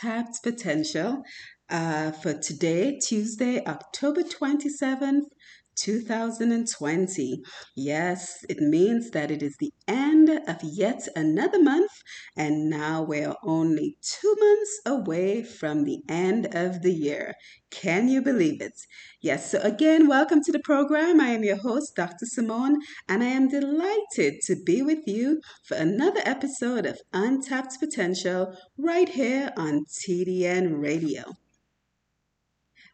Untapped Potential uh, for today, Tuesday, October 27th. 2020. Yes, it means that it is the end of yet another month, and now we're only two months away from the end of the year. Can you believe it? Yes, so again, welcome to the program. I am your host, Dr. Simone, and I am delighted to be with you for another episode of Untapped Potential right here on TDN Radio.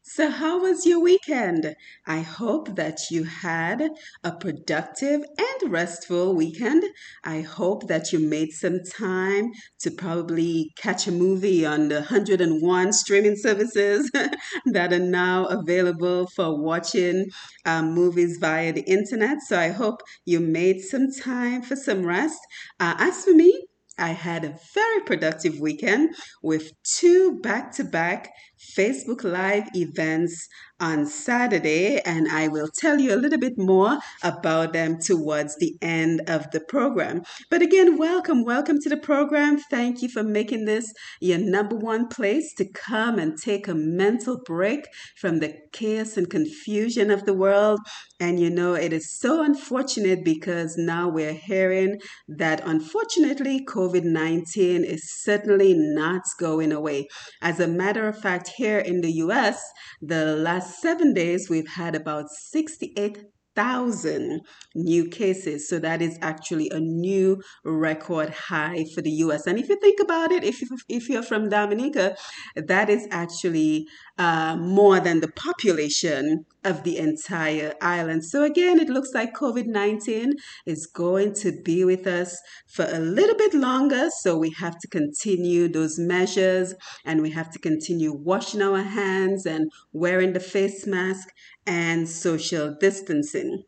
So, how was your weekend? I hope that you had a productive and restful weekend. I hope that you made some time to probably catch a movie on the 101 streaming services that are now available for watching um, movies via the internet. So, I hope you made some time for some rest. Uh, as for me, I had a very productive weekend with two back to back Facebook Live events on Saturday, and I will tell you a little bit more about them towards the end of the program. But again, welcome, welcome to the program. Thank you for making this your number one place to come and take a mental break from the chaos and confusion of the world. And you know, it is so unfortunate because now we're hearing that unfortunately COVID 19 is certainly not going away. As a matter of fact, here in the US, the last seven days we've had about 68,000 new cases. So that is actually a new record high for the US. And if you think about it, if, you, if you're from Dominica, that is actually uh, more than the population of the entire island. So, again, it looks like COVID 19 is going to be with us for a little bit longer. So, we have to continue those measures and we have to continue washing our hands and wearing the face mask and social distancing.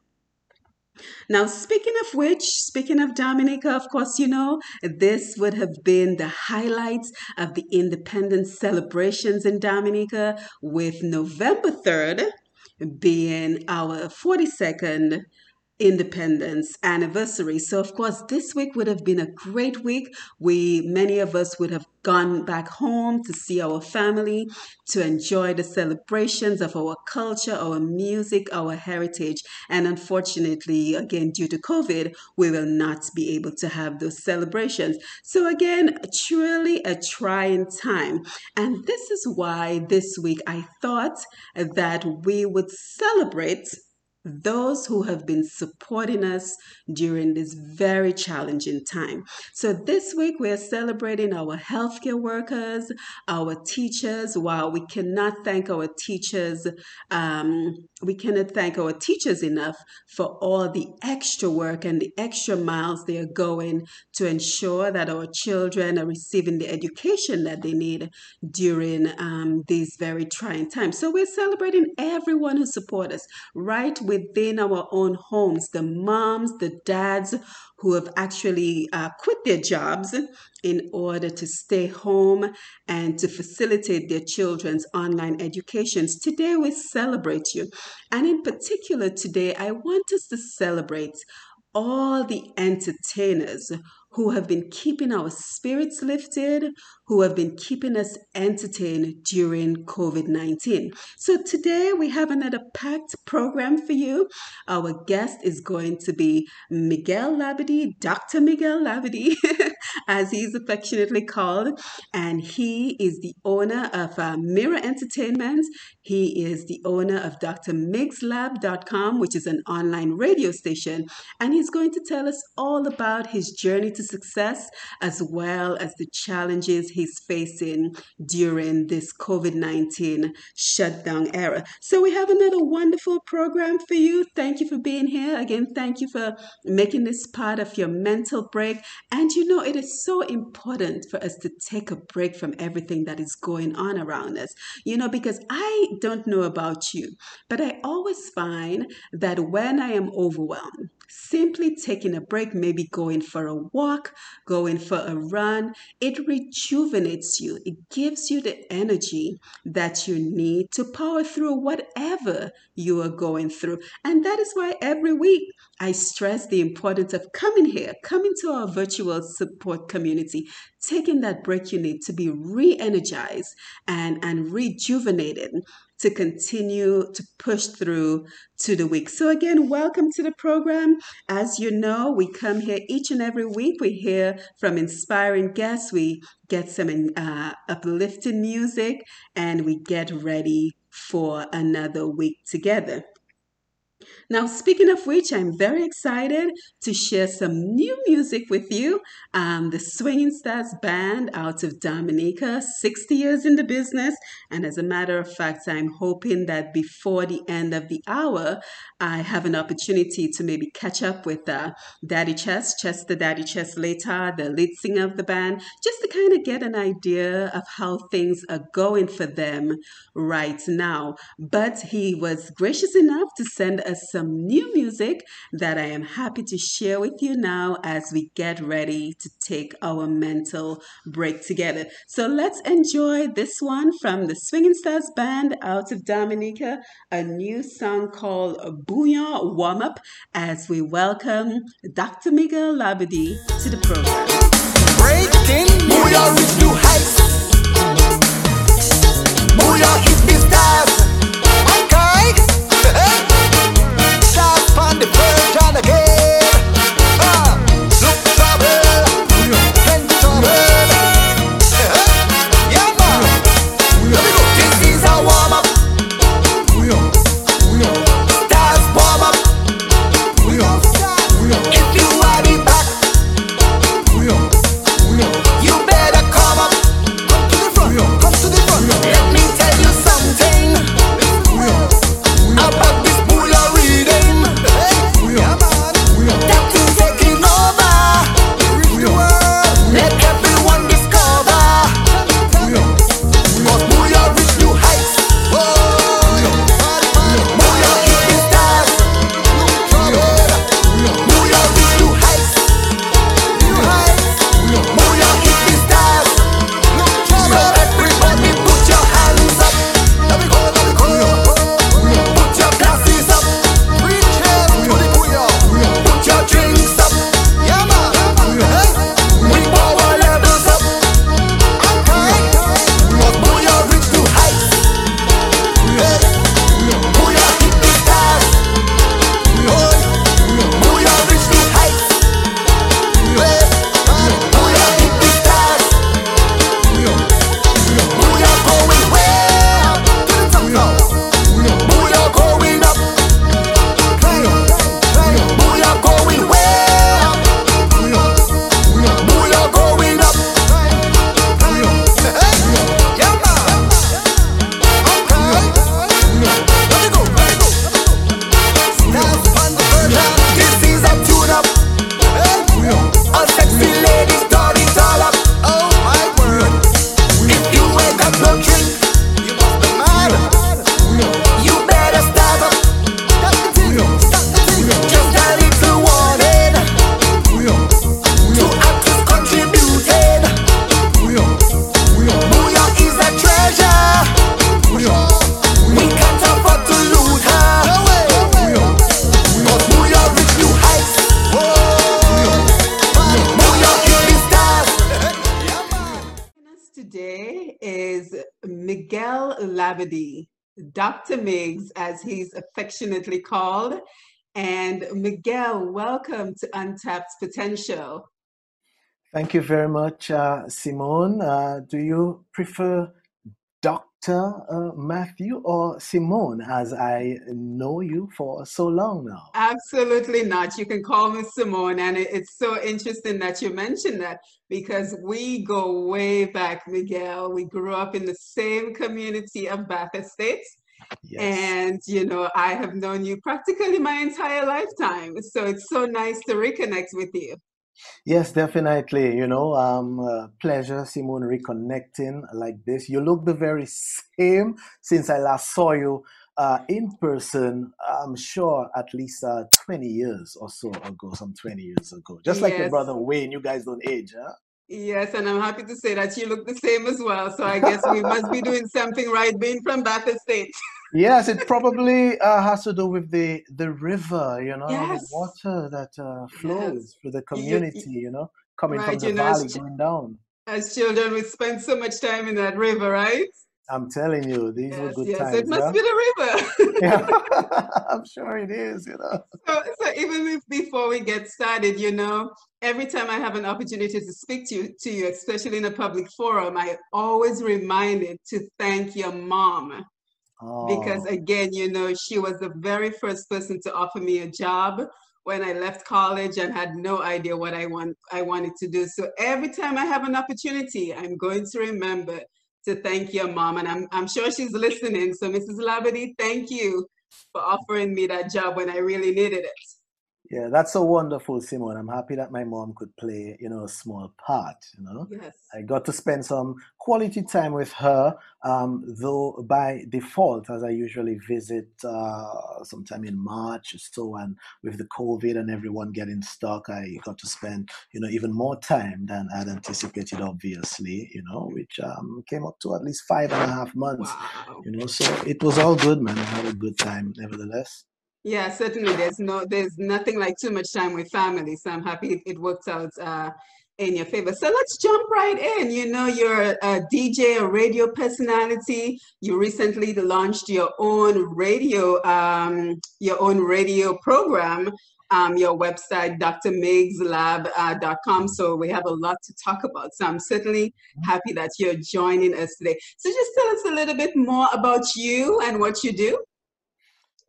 Now, speaking of which, speaking of Dominica, of course, you know, this would have been the highlights of the independence celebrations in Dominica, with November 3rd being our 42nd independence anniversary. So of course this week would have been a great week. We many of us would have gone back home to see our family, to enjoy the celebrations of our culture, our music, our heritage. And unfortunately, again due to COVID, we will not be able to have those celebrations. So again, truly a trying time. And this is why this week I thought that we would celebrate those who have been supporting us during this very challenging time. So, this week we are celebrating our healthcare workers, our teachers. While we cannot thank our teachers, um, we cannot thank our teachers enough for all the extra work and the extra miles they are going to ensure that our children are receiving the education that they need during um, these very trying times. So, we're celebrating everyone who support us right within our own homes the moms, the dads who have actually uh, quit their jobs in order to stay home and to facilitate their children's online educations. Today, we celebrate you. And in particular, today, I want us to celebrate all the entertainers who have been keeping our spirits lifted, who have been keeping us entertained during COVID 19. So today we have another packed program for you. Our guest is going to be Miguel Labadie, Dr. Miguel Labadie, as he's affectionately called, and he is the owner of uh, Mira Entertainment. He is the owner of drmigslab.com, which is an online radio station, and he's going to tell us all about his journey to success as well as the challenges he's facing during this COVID 19 shutdown era. So, we have another wonderful program for you. Thank you for being here. Again, thank you for making this part of your mental break. And you know, it is so important for us to take a break from everything that is going on around us. You know, because I don't know about you, but I always find that when I am overwhelmed, simply taking a break, maybe going for a walk, going for a run, it rejuvenates you. It gives you the energy that you need to power through whatever you are going through. And that is why every week I stress the importance of coming here, coming to our virtual support community, taking that break you need to be re energized and, and rejuvenated to continue to push through to the week. So, again, welcome to the program. As you know, we come here each and every week. We hear from inspiring guests, we get some uh, uplifting music, and we get ready for another week together. Now, speaking of which, I'm very excited to share some new music with you. Um, the Swinging Stars Band out of Dominica, 60 years in the business. And as a matter of fact, I'm hoping that before the end of the hour, I have an opportunity to maybe catch up with uh, Daddy Chess, Chester Daddy Chess later, the lead singer of the band, just to kind of get an idea of how things are going for them right now. But he was gracious enough to send us some new music that I am happy to share with you now as we get ready to take our mental break together. So let's enjoy this one from the Swinging Stars Band out of Dominica, a new song called Bouyon Warm Up as we welcome Dr. Miguel Labadie to the program. Breaking Booyah with new heights. Booyah is the stars. Dr. Miggs, as he's affectionately called. And Miguel, welcome to Untapped Potential. Thank you very much, uh, Simone. Uh, do you prefer Dr. Uh, Matthew or Simone, as I know you for so long now? Absolutely not. You can call me Simone. And it- it's so interesting that you mentioned that because we go way back, Miguel. We grew up in the same community of Bath Estates. Yes. And, you know, I have known you practically my entire lifetime. So it's so nice to reconnect with you. Yes, definitely. You know, um, uh, pleasure, Simone, reconnecting like this. You look the very same since I last saw you uh, in person. I'm sure at least uh, 20 years or so ago, some 20 years ago. Just like your brother Wayne, you guys don't age, huh? Yes, and I'm happy to say that you look the same as well. So I guess we must be doing something right being from Bath Estate. Yes, it probably uh, has to do with the the river, you know, the water that uh, Yes. flows through the You, community, you know, coming from the you know, valley going down. as children, we spend so much time in that river, right? I'm telling you, these were Yes, good yes. It must yeah? be the river. Yeah, I'm sure it is, you know. So, so even if before we get started, you know, every time I have an opportunity to speak to you, to you, especially in a public forum, I always reminded to thank your mom Oh. because again, you know, she was the very first person to offer me a job when I left college and had no idea what I want I wanted to do. So every time I have an opportunity, I'm going to remember to thank your mom, and I'm I'm sure she's listening. So Mrs. Labadie, thank you for offering me that job when I really needed it. Yeah, that's so wonderful, Simone. I'm happy that my mom could play, you know, a small part, you know. Yes. I got to spend some quality time with her, um, though by default, as I usually visit uh, sometime in March or so, and with the COVID and everyone getting stuck, I got to spend, you know, even more time than I'd anticipated, obviously, you know, which um, came up to at least five and a half months, Wow. you know, so it was all good, man. I had a good time, nevertheless. Yeah, certainly. There's no, there's nothing like too much time with family. So I'm happy it, worked out uh, in your favor. So let's jump right in. You know, you're a DJ, a radio personality. You recently launched your own radio, um, your own radio program. Um, your website, drmigslab.com. So we have a lot to talk about. So I'm certainly happy that you're joining us today. So just tell us a little bit more about you and what you do.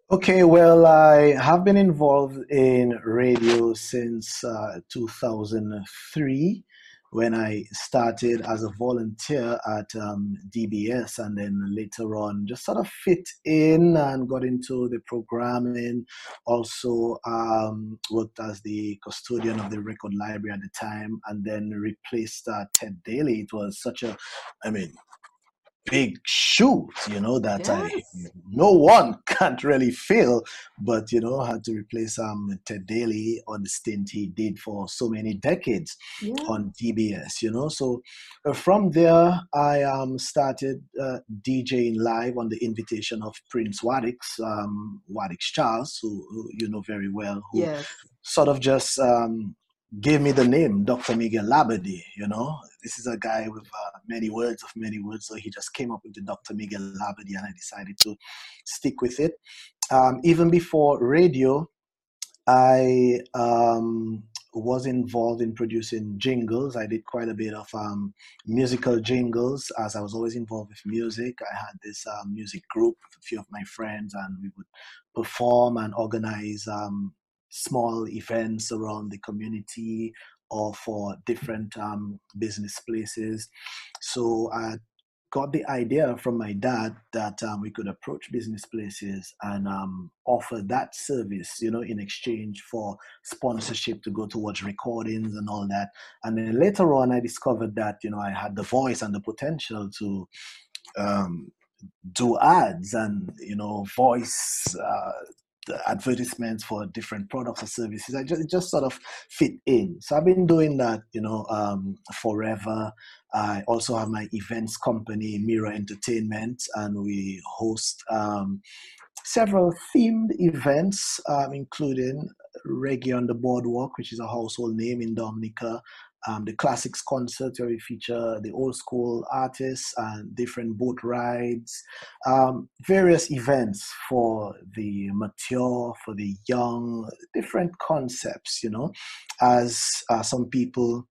Okay, well, I have been involved in radio since uh, 2003 when I started as a volunteer at um, DBS and then later on just sort of fit in and got into the programming. Also um, worked as the custodian of the record library at the time and then replaced uh, Ted Daly. It was such a, I mean, big shoes, you know, that I no one can't really fill, but you know, had to replace um Ted Daly on the stint he did for so many decades Yeah. on DBS, you know. So uh, from there, I um started uh, DJing live on the invitation of Prince Wadix, um, Wadix Charles, who, who you know very well, who Yes. sort of just um, gave me the name Dr. Miguel Labadie. You know, this is a guy with uh, many words of many words, so he just came up with the Dr. Miguel Labadie, and I decided to stick with it. Um, even before radio, I um, was involved in producing jingles. I did quite a bit of um, musical jingles as I was always involved with music. I had this um, music group with a few of my friends, and we would perform and organize um, small events around the community or for different um, business places. So I got the idea from my dad that um, we could approach business places and um, offer that service, you know, in exchange for sponsorship to go towards recordings and all that. And then later on, I discovered that, you know, I had the voice and the potential to um, do ads and, you know, voice uh, advertisements for different products or services. I just, just sort of fit in. So I've been doing that, you know, um, forever. I also have my events company, Mira Entertainment, and we host um, several themed events, um, including Reggae on the Boardwalk, which is a household name in Dominica, um, the classics concert where we feature the old school artists and different boat rides, um, various events for the mature, for the young, different concepts, you know. As uh, some people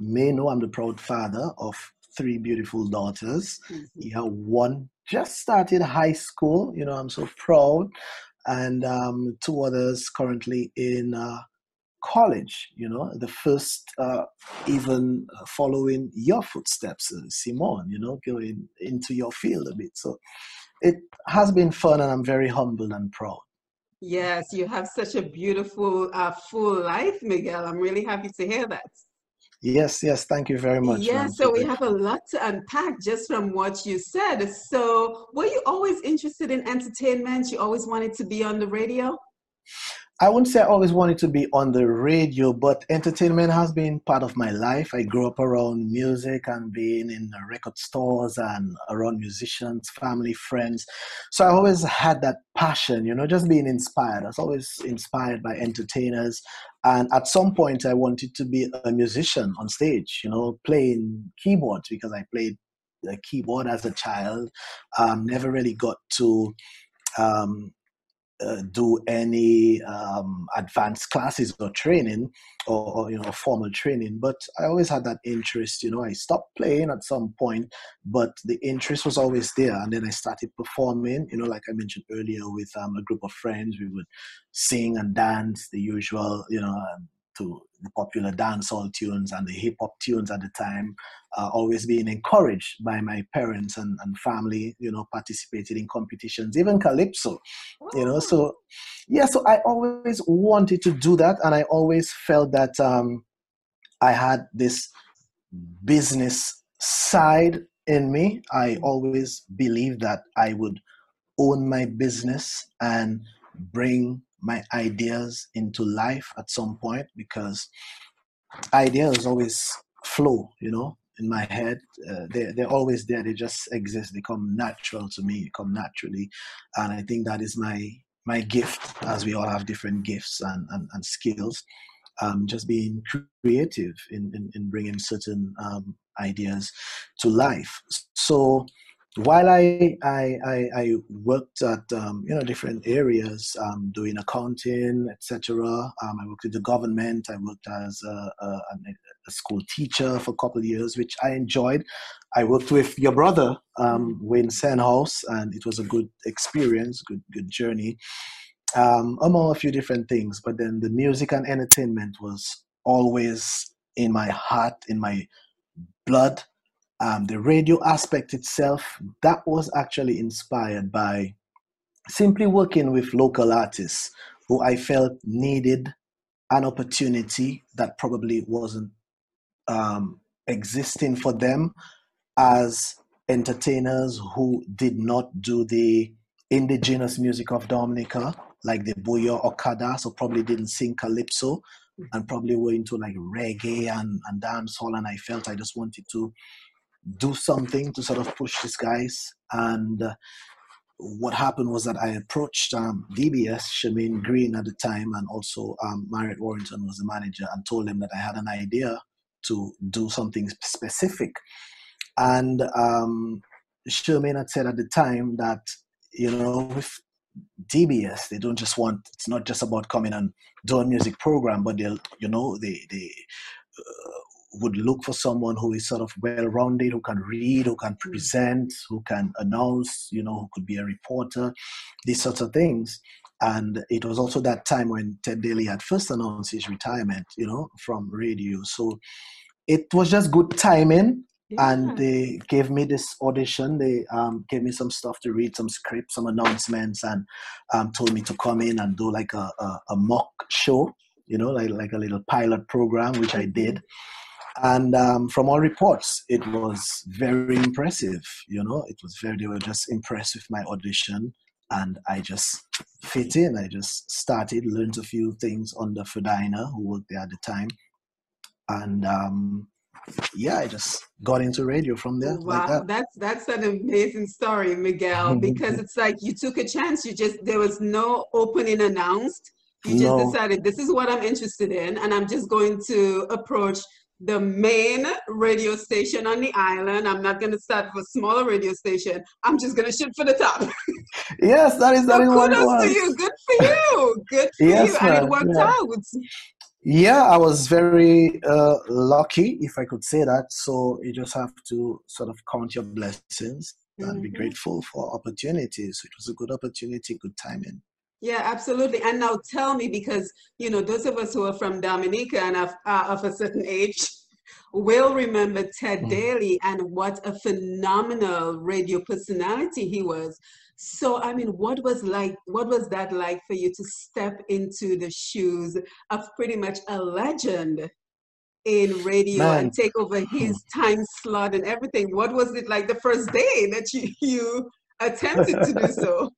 may know, I'm the proud father of three beautiful daughters. Mhm. Yeah, one just started high school, you know, I'm so proud. And um, two others currently in uh, college, you know, the first uh, even following your footsteps, uh, Simone, you know, going into your field a bit. So it has been fun and I'm very humbled and proud. Yes, you have such a beautiful, uh, full life, Miguel. I'm really happy to hear that. Yes, yes, thank you very much. Yeah, so we have a lot to unpack just from what you said. So, were you always interested in entertainment? You always wanted to be on the radio? I wouldn't say I always wanted to be on the radio, but entertainment has been part of my life. I grew up around music and being in record stores and around musicians, family, friends. So I always had that passion, you know, just being inspired. I was always inspired by entertainers. And at some point, I wanted to be a musician on stage, you know, playing keyboards because I played the keyboard as a child. Um, never really got to um, uh, do any um, advanced classes or training or, or, you know formal training but i always had that interest you know i stopped playing at some point but the interest was always there and then i started performing you know like i mentioned earlier with um, a group of friends we would sing and dance the usual you know um, to the popular dancehall tunes and the hip hop tunes at the time, uh, always being encouraged by my parents and, and family, you know, participated in competitions, even calypso, you know. So, yeah, so I always wanted to do that, and I always felt that um, I had this business side in me. I always believed that I would own my business and bring my ideas into life at some point because ideas always flow, you know, in my head. Uh, they're, they're always there. They just exist. They come natural to me, they come naturally. And I think that is my my gift, as we all have different gifts and, and, and skills. Um, just being creative in, in, in bringing certain um, ideas to life. So while I I, I, I worked at um, you know different areas, um, doing accounting, etc. Um, I worked with the government. I worked as a, a, a, school teacher for a couple of years, which I enjoyed. I worked with your brother um, Wayne Senhouse, and it was a good experience, good good journey, um, among a few different things. But then the music and entertainment was always in my heart, in my blood um, the radio aspect itself, that was actually inspired by simply working with local artists who I felt needed an opportunity that probably wasn't um, existing for them as entertainers who did not do the indigenous music of Dominica, like the Buyo Okada, so probably didn't sing calypso and probably were into like reggae and, and dancehall. And I felt I just wanted to do something to sort of push these guys. And uh, what happened was that I approached um, DBS, Shemaine Green at the time, and also um, Marriott Warrington was the manager, and told them that I had an idea to do something specific. And um, had said at the time that, you know, with DBS, they don't just want, it's not just about coming and doing music program, but they'll, you know, they, they, uh, would look for someone who is sort of well-rounded, who can read, who can present, who can announce, you know, who could be a reporter, these sorts of things. And it was also that time when Ted Daly had first announced his retirement, you know, from radio. So it was just good timing. Yeah. And they gave me this audition. They um, gave me some stuff to read, some scripts, some announcements, and um, told me to come in and do like a, a, a mock show, you know, like, like a little pilot program, which I did and um, from all reports it was very impressive you know it was very they were just impressed with my audition and i just fit in i just started learned a few things under Ferdina, who worked there at the time and um, yeah i just got into radio from there Wow, like that that's that's an amazing story, Miguel, because it's like you took a chance. You just there was no opening announced. You just No. decided this is what I'm interested in, and I'm just going to approach the main radio station on the island. I'm not going to start with a smaller radio station. I'm just going to shoot for the top. Yes, that is that so is what it kudos to you. Good for you. Good for Yes, you. And it man. worked Yeah. out. Yeah, I was very uh, lucky, if I could say that. So you just have to sort of count your blessings and be Mhm. grateful for opportunities. It was a good opportunity, good timing. Yeah, absolutely. And now tell me, because you know, those of us who are from Dominica and of, uh, of a certain age will remember Ted Mm. Daly and what a phenomenal radio personality he was. So, I mean, what was like? What was that like for you to step into the shoes of pretty much a legend in radio Man, and take over his time slot and everything? What was it like the first day that you you attempted to do so?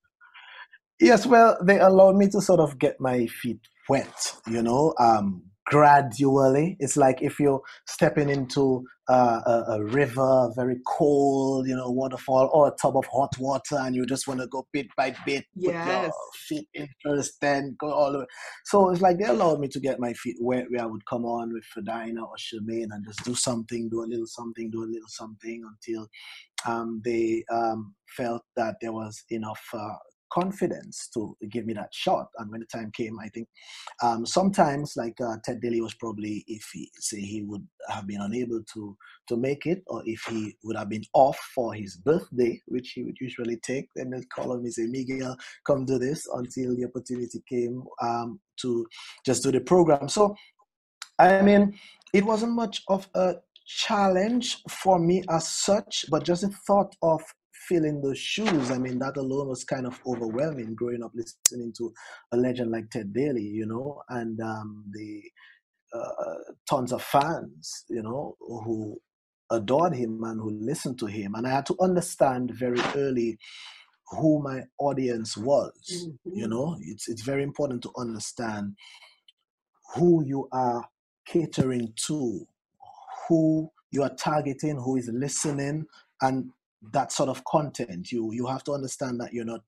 Yes, well, they allowed me to sort of get my feet wet, you know, um, gradually. It's like if you're stepping into uh, a, a river, very cold, you know, waterfall, or a tub of hot water, and you just want to go bit by bit, put your feet in first, then go all the way. So it's like they allowed me to get my feet wet, where I would come on with Fedina or Shemaine and just do something, do a little something, do a little something until um, they um, felt that there was enough uh, confidence to give me that shot. And when the time came, I think um, sometimes, like uh, Ted Daly was probably, if he say he would have been unable to to make it, or if he would have been off for his birthday, which he would usually take, then they'd call him me say, Miguel, come do this until the opportunity came um, to just do the program. So I mean, it wasn't much of a challenge for me as such, but just the thought of filling those shoes, I mean, that alone was kind of overwhelming growing up listening to a legend like Ted Daly, you know, and um, the uh, tons of fans, you know, who adored him and who listened to him. And I had to understand very early who my audience was. You Mhm. know, it's it's very important to understand who you are catering to, who you are targeting, who is listening, and that sort of content. You you have to understand that you're not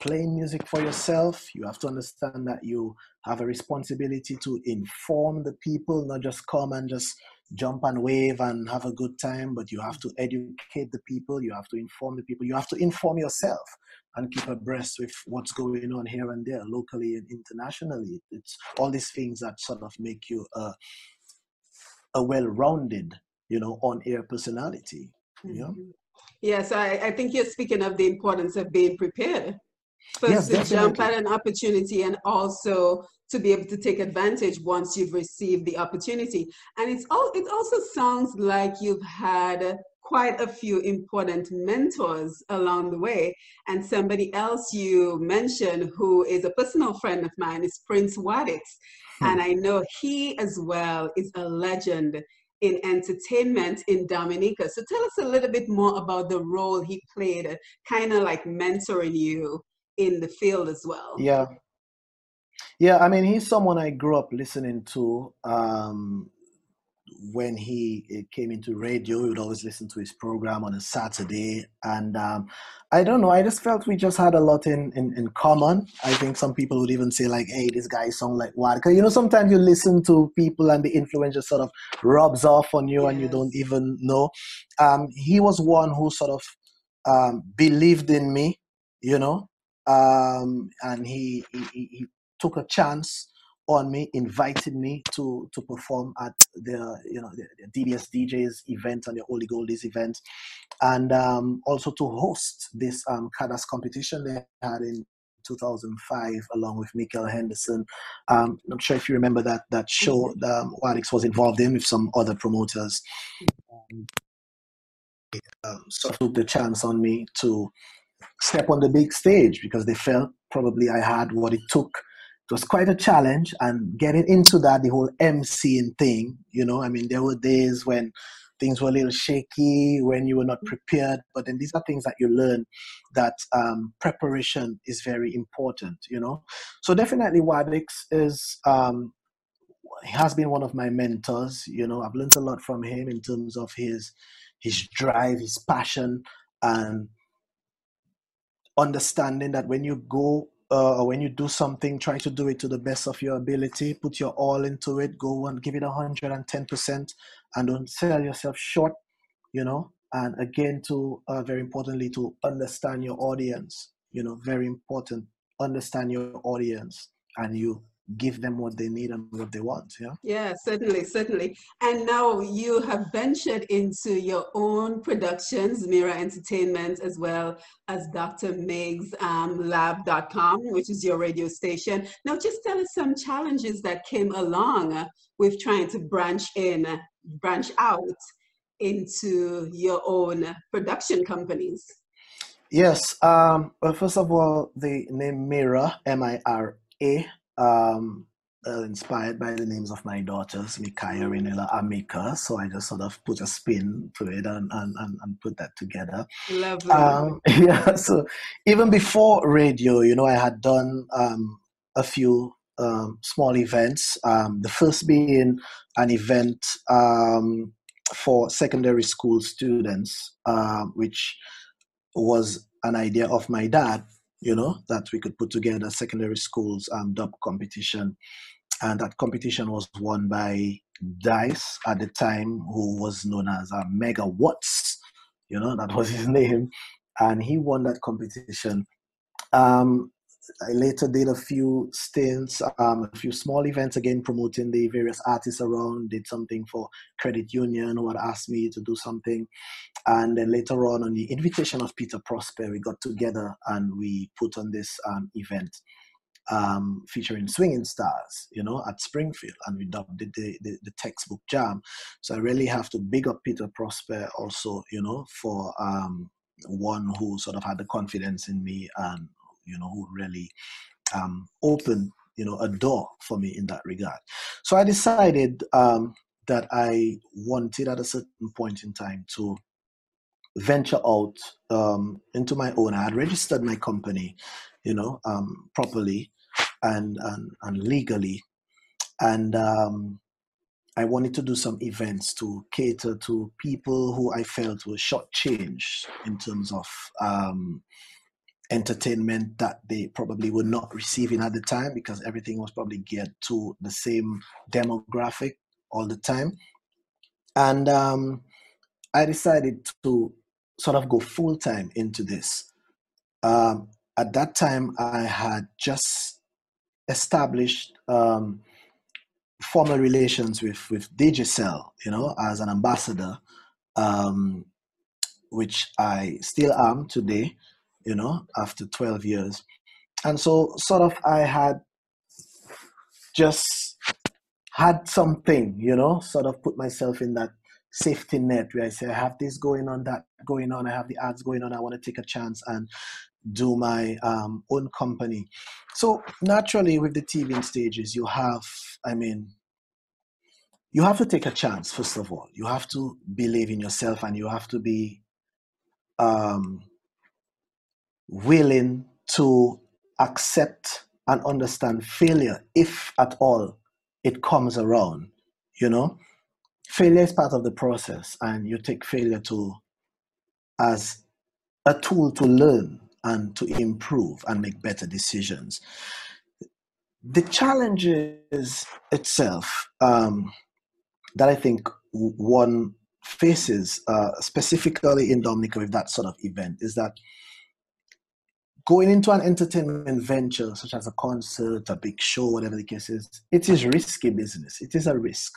playing music for yourself. You have to understand that you have a responsibility to inform the people, not just come and just jump and wave and have a good time, but you have to educate the people, you have to inform the people, you have to inform yourself and keep abreast with what's going on here and there, locally and internationally. It's all these things that sort of make you a, a well-rounded, you know, on-air personality. Yeah. Mhm. Yes, I, I think you're speaking of the importance of being prepared. First, Yes, to jump at an opportunity and also to be able to take advantage once you've received the opportunity. And it's all, it also sounds like you've had quite a few important mentors along the way. And somebody else you mentioned who is a personal friend of mine is Prince Wadix. Hmm. And I know he as well is a legend in entertainment in Dominica. So tell us a little bit more about the role he played, kind of like mentoring you in the field as well. Yeah. Yeah, I mean, he's someone I grew up listening to. Um, when he eh, came into radio, we would always listen to his program on a Saturday. And um, I don't know, I just felt we just had a lot in, in, in common. I think some people would even say, like, hey, this guy sound like? Because, you know, sometimes you listen to people and the influence just sort of rubs off on you and you don't even know. Um, he was one who sort of um, believed in me, you know, um, and he, he he took a chance on me, invited me to to perform at the you know the, the DBS DJs event and the Holy Goldies event, and um, also to host this um, Cadas competition they had in 2005 along with Michael Henderson. Um, I'm not sure if you remember that that show that um, Wadix was involved in with some other promoters. Um, so took the chance on me to step on the big stage because they felt probably I had what it took. It was quite a challenge, and getting into that, the whole MCing thing, you know, I mean, there were days when things were a little shaky, when you were not prepared, but then these are things that you learn that um, preparation is very important, you know. So definitely, Wadix is um, he has been one of my mentors. You know, I've learned a lot from him in terms of his his drive, his passion, and understanding that when you go uh, when you do something, try to do it to the best of your ability. Put your all into it. Go and give it hundred and ten percent, and don't sell yourself short. You know, and again, to uh, very importantly, to understand your audience. You know, very important. Understand your audience, and you give them what they need and what they want. Yeah. Yeah, certainly, certainly. And now you have ventured into your own productions, Mira Entertainment, as well as Dr. Mig's um, Lab.com, which is your radio station. Now, just tell us some challenges that came along with trying to branch in, branch out into your own production companies. Yes. Um, well, first of all, the name Mira, M I R A, um, uh, inspired by the names of my daughters, Mikaya, Renela, Amika. So I just sort of put a spin to it and, and, and, and put that together. Lovely. Um, yeah, so even before radio, you know, I had done um, a few um, small events. Um, the first being an event um, for secondary school students, uh, which was an idea of my dad you know, that we could put together secondary schools um, dub competition. And that competition was won by Dice at the time, who was known as uh, Mega Watts, you know, that was his name. And he won that competition. Um, I later did a few stints, um, a few small events again, promoting the various artists around. Did something for Credit Union, who had asked me to do something. And then later on, on the invitation of Peter Prosper, we got together and we put on this um, event um, featuring swinging stars, you know, at Springfield, and we dubbed it the, the, the, textbook jam. So I really have to big up Peter Prosper also, you know, for um, one who sort of had the confidence in me and you know, who really um, opened, you know, a door for me in that regard. So I decided um, that I wanted at a certain point in time to venture out um, into my own. I had registered my company, you know, um, properly and, and, and legally. And um, I wanted to do some events to cater to people who I felt were shortchanged in terms of um, entertainment that they probably were not receiving at the time because everything was probably geared to the same demographic all the time. And um, I decided to sort of go full time into this. Um, at that time, I had just established um, formal relations with with Digicel, you know, as an ambassador, um, which I still am today you know, after 12 years. And so, sort of, I had just had something, you know, sort of put myself in that safety net where I say, I have this going on, that going on, I have the ads going on, I want to take a chance and do my um, own company. So, naturally, with the TV stages, you have, I mean, you have to take a chance, first of all. You have to believe in yourself and you have to be um, willing to accept and understand failure, if at all it comes around. You know, failure is part of the process, and you take failure to as a tool to learn and to improve and make better decisions. The challenges itself um, that I think one faces, uh, specifically in Dominica with that sort of event, is that going into an entertainment venture such as a concert, a big show, whatever the case is, it is risky business. It is a risk,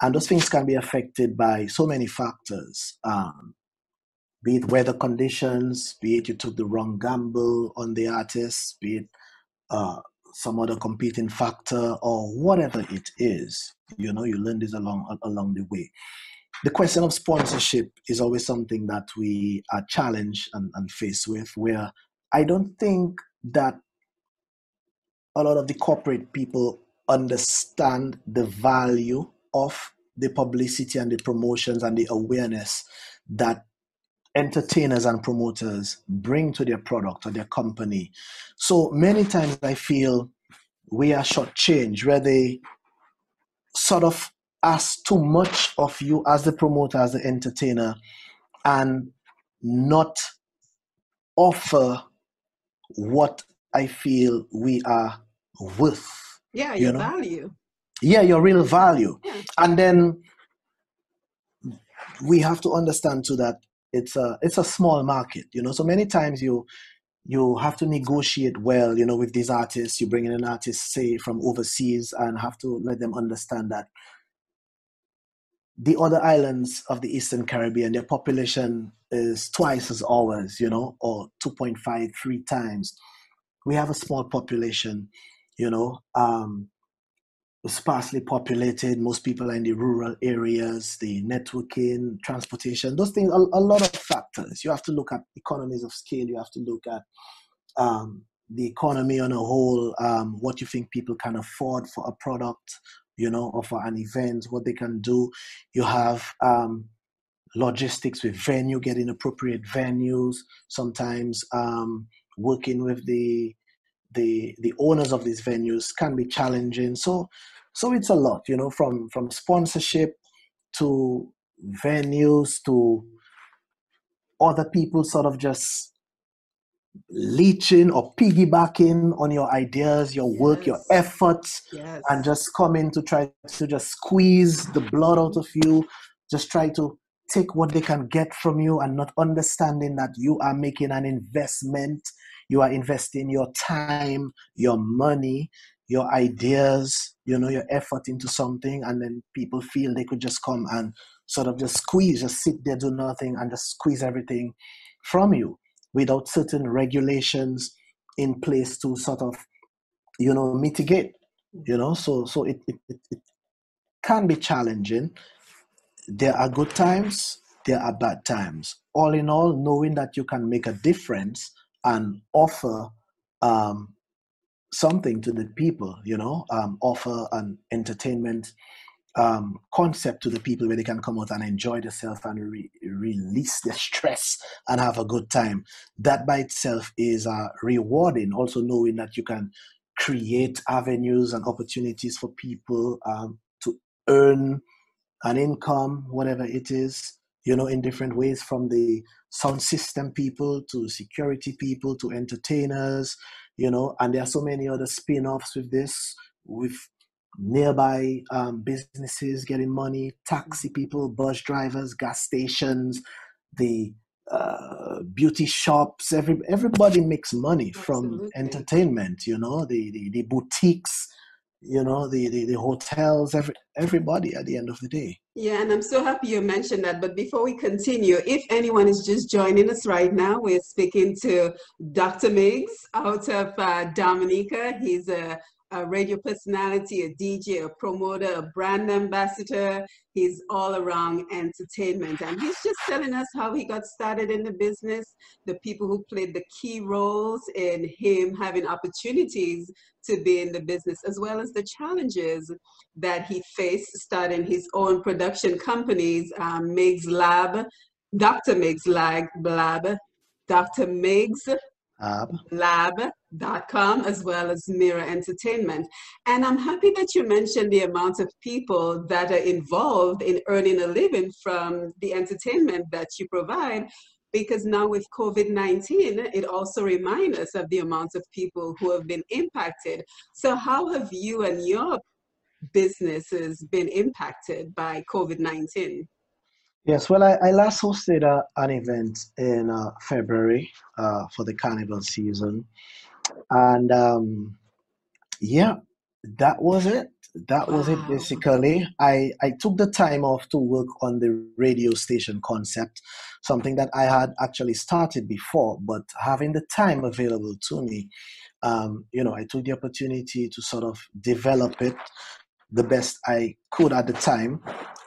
and those things can be affected by so many factors. Um, be it weather conditions, be it you took the wrong gamble on the artist, be it uh, some other competing factor, or whatever it is. You know, you learn this along along the way. The question of sponsorship is always something that we are challenged and, and faced with, where I don't think that a lot of the corporate people understand the value of the publicity and the promotions and the awareness that entertainers and promoters bring to their product or their company. So many times I feel we are shortchanged where they sort of ask too much of you as the promoter, as the entertainer, and not offer what I feel we are worth. Yeah, You your know? value. Yeah, your real value. Yeah. And then we have to understand too that it's a it's a small market, you know. So many times you you have to negotiate well, you know, with these artists. You bring in an artist, say from overseas, and have to let them understand that the other islands of the Eastern Caribbean, their population is twice as ours, you know, or 2.5, three times. We have a small population, you know, um, sparsely populated. Most people are in the rural areas, the networking, transportation, those things, a, a lot of factors. You have to look at economies of scale. You have to look at um, the economy on a whole, um, what you think people can afford for a product, you know, or for an event, what they can do. You have um, logistics with venue, getting appropriate venues, sometimes um, working with the the the owners of these venues can be challenging. So so it's a lot, you know, from from sponsorship to venues to other people sort of just leeching or piggybacking on your ideas, your work, your Yes. efforts, Yes. and just coming to try to just squeeze the blood out of you, just try to take what they can get from you and not understanding that you are making an investment. You are investing your time, your money, your ideas, you know, your effort into something, and then people feel they could just come and sort of just squeeze, just sit there, do nothing, and just squeeze everything from you without certain regulations in place to sort of, you know, mitigate. You know, so so it it, it, it can be challenging. There are good times, there are bad times. All in all, knowing that you can make a difference and offer um, something to the people, you know, um, offer an entertainment um, concept to the people where they can come out and enjoy themselves and re- release their stress and have a good time. That by itself is uh, rewarding. Also, knowing that you can create avenues and opportunities for people um, to earn an income, whatever it is, you know, in different ways from the sound system people to security people to entertainers, you know, and there are so many other spin offs with this, with nearby um, businesses getting money, taxi people, bus drivers, gas stations, the uh, beauty shops, every everybody makes money from Absolutely. entertainment, you know, the, the, the boutiques, you know, the, the, the hotels, every, everybody at the end of the day. Yeah, and I'm so happy you mentioned that. But before we continue, if anyone is just joining us right now, we're speaking to Dr. Miggs out of uh, Dominica. He's a, a radio personality, a DJ, a promoter, a brand ambassador. He's all around entertainment. And he's just telling us how he got started in the business, the people who played the key roles in him having opportunities to be in the business, as well as the challenges that he faced starting his own production companies, um, Miggs Lab, Dr. Miggs Lab, Lab, Dr. Miggs Ab. com as well as Mira Entertainment. And I'm happy that you mentioned the amount of people that are involved in earning a living from the entertainment that you provide. Because now with COVID 19, it also reminds us of the amount of people who have been impacted. So, how have you and your businesses been impacted by COVID 19? Yes, well, I, I last hosted a, an event in uh, February uh, for the carnival season. And um, yeah, that was it. That was it basically. I, I took the time off to work on the radio station concept, something that I had actually started before, but having the time available to me, um, you know, I took the opportunity to sort of develop it the best I could at the time.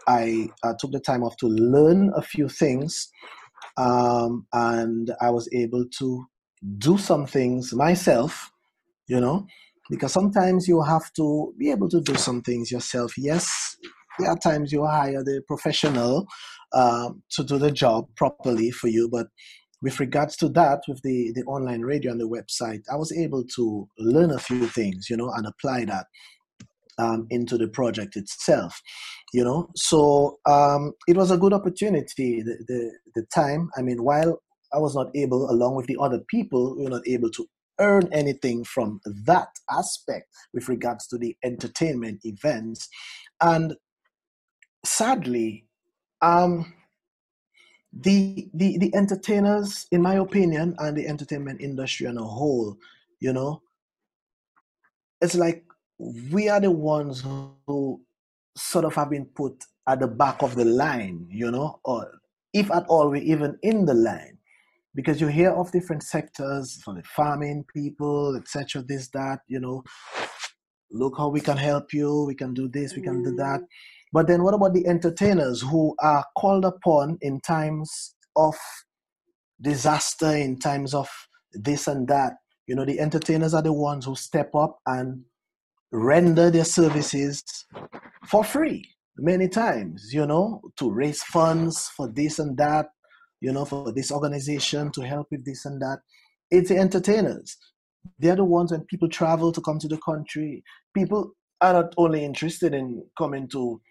I uh, took the time off to learn a few things, um, and I was able to do some things myself, you know, because sometimes you have to be able to do some things yourself. Yes, there are times you hire the professional um, to do the job properly for you, but with regards to that, with the, the online radio and the website, I was able to learn a few things, you know, and apply that um, into the project itself you know so um, it was a good opportunity the, the the time i mean while i was not able along with the other people we were not able to earn anything from that aspect with regards to the entertainment events. And sadly, um, the, the the entertainers, in my opinion, and the entertainment industry on a whole, you know, it's like we are the ones who sort of have been put at the back of the line, you know, or if at all we're even in the line. Because you hear of different sectors for the farming people, etc., this, that, you know, look how we can help you, we can do this, we can do that. Mm. But then what about the entertainers who are called upon in times of disaster, in times of this and that? You know, the entertainers are the ones who step up and render their services for free many times, you know, to raise funds for this and that, you know, for this organization to help with this and that. It's the entertainers. They're the ones when people travel to come to the country. People are not only interested in coming to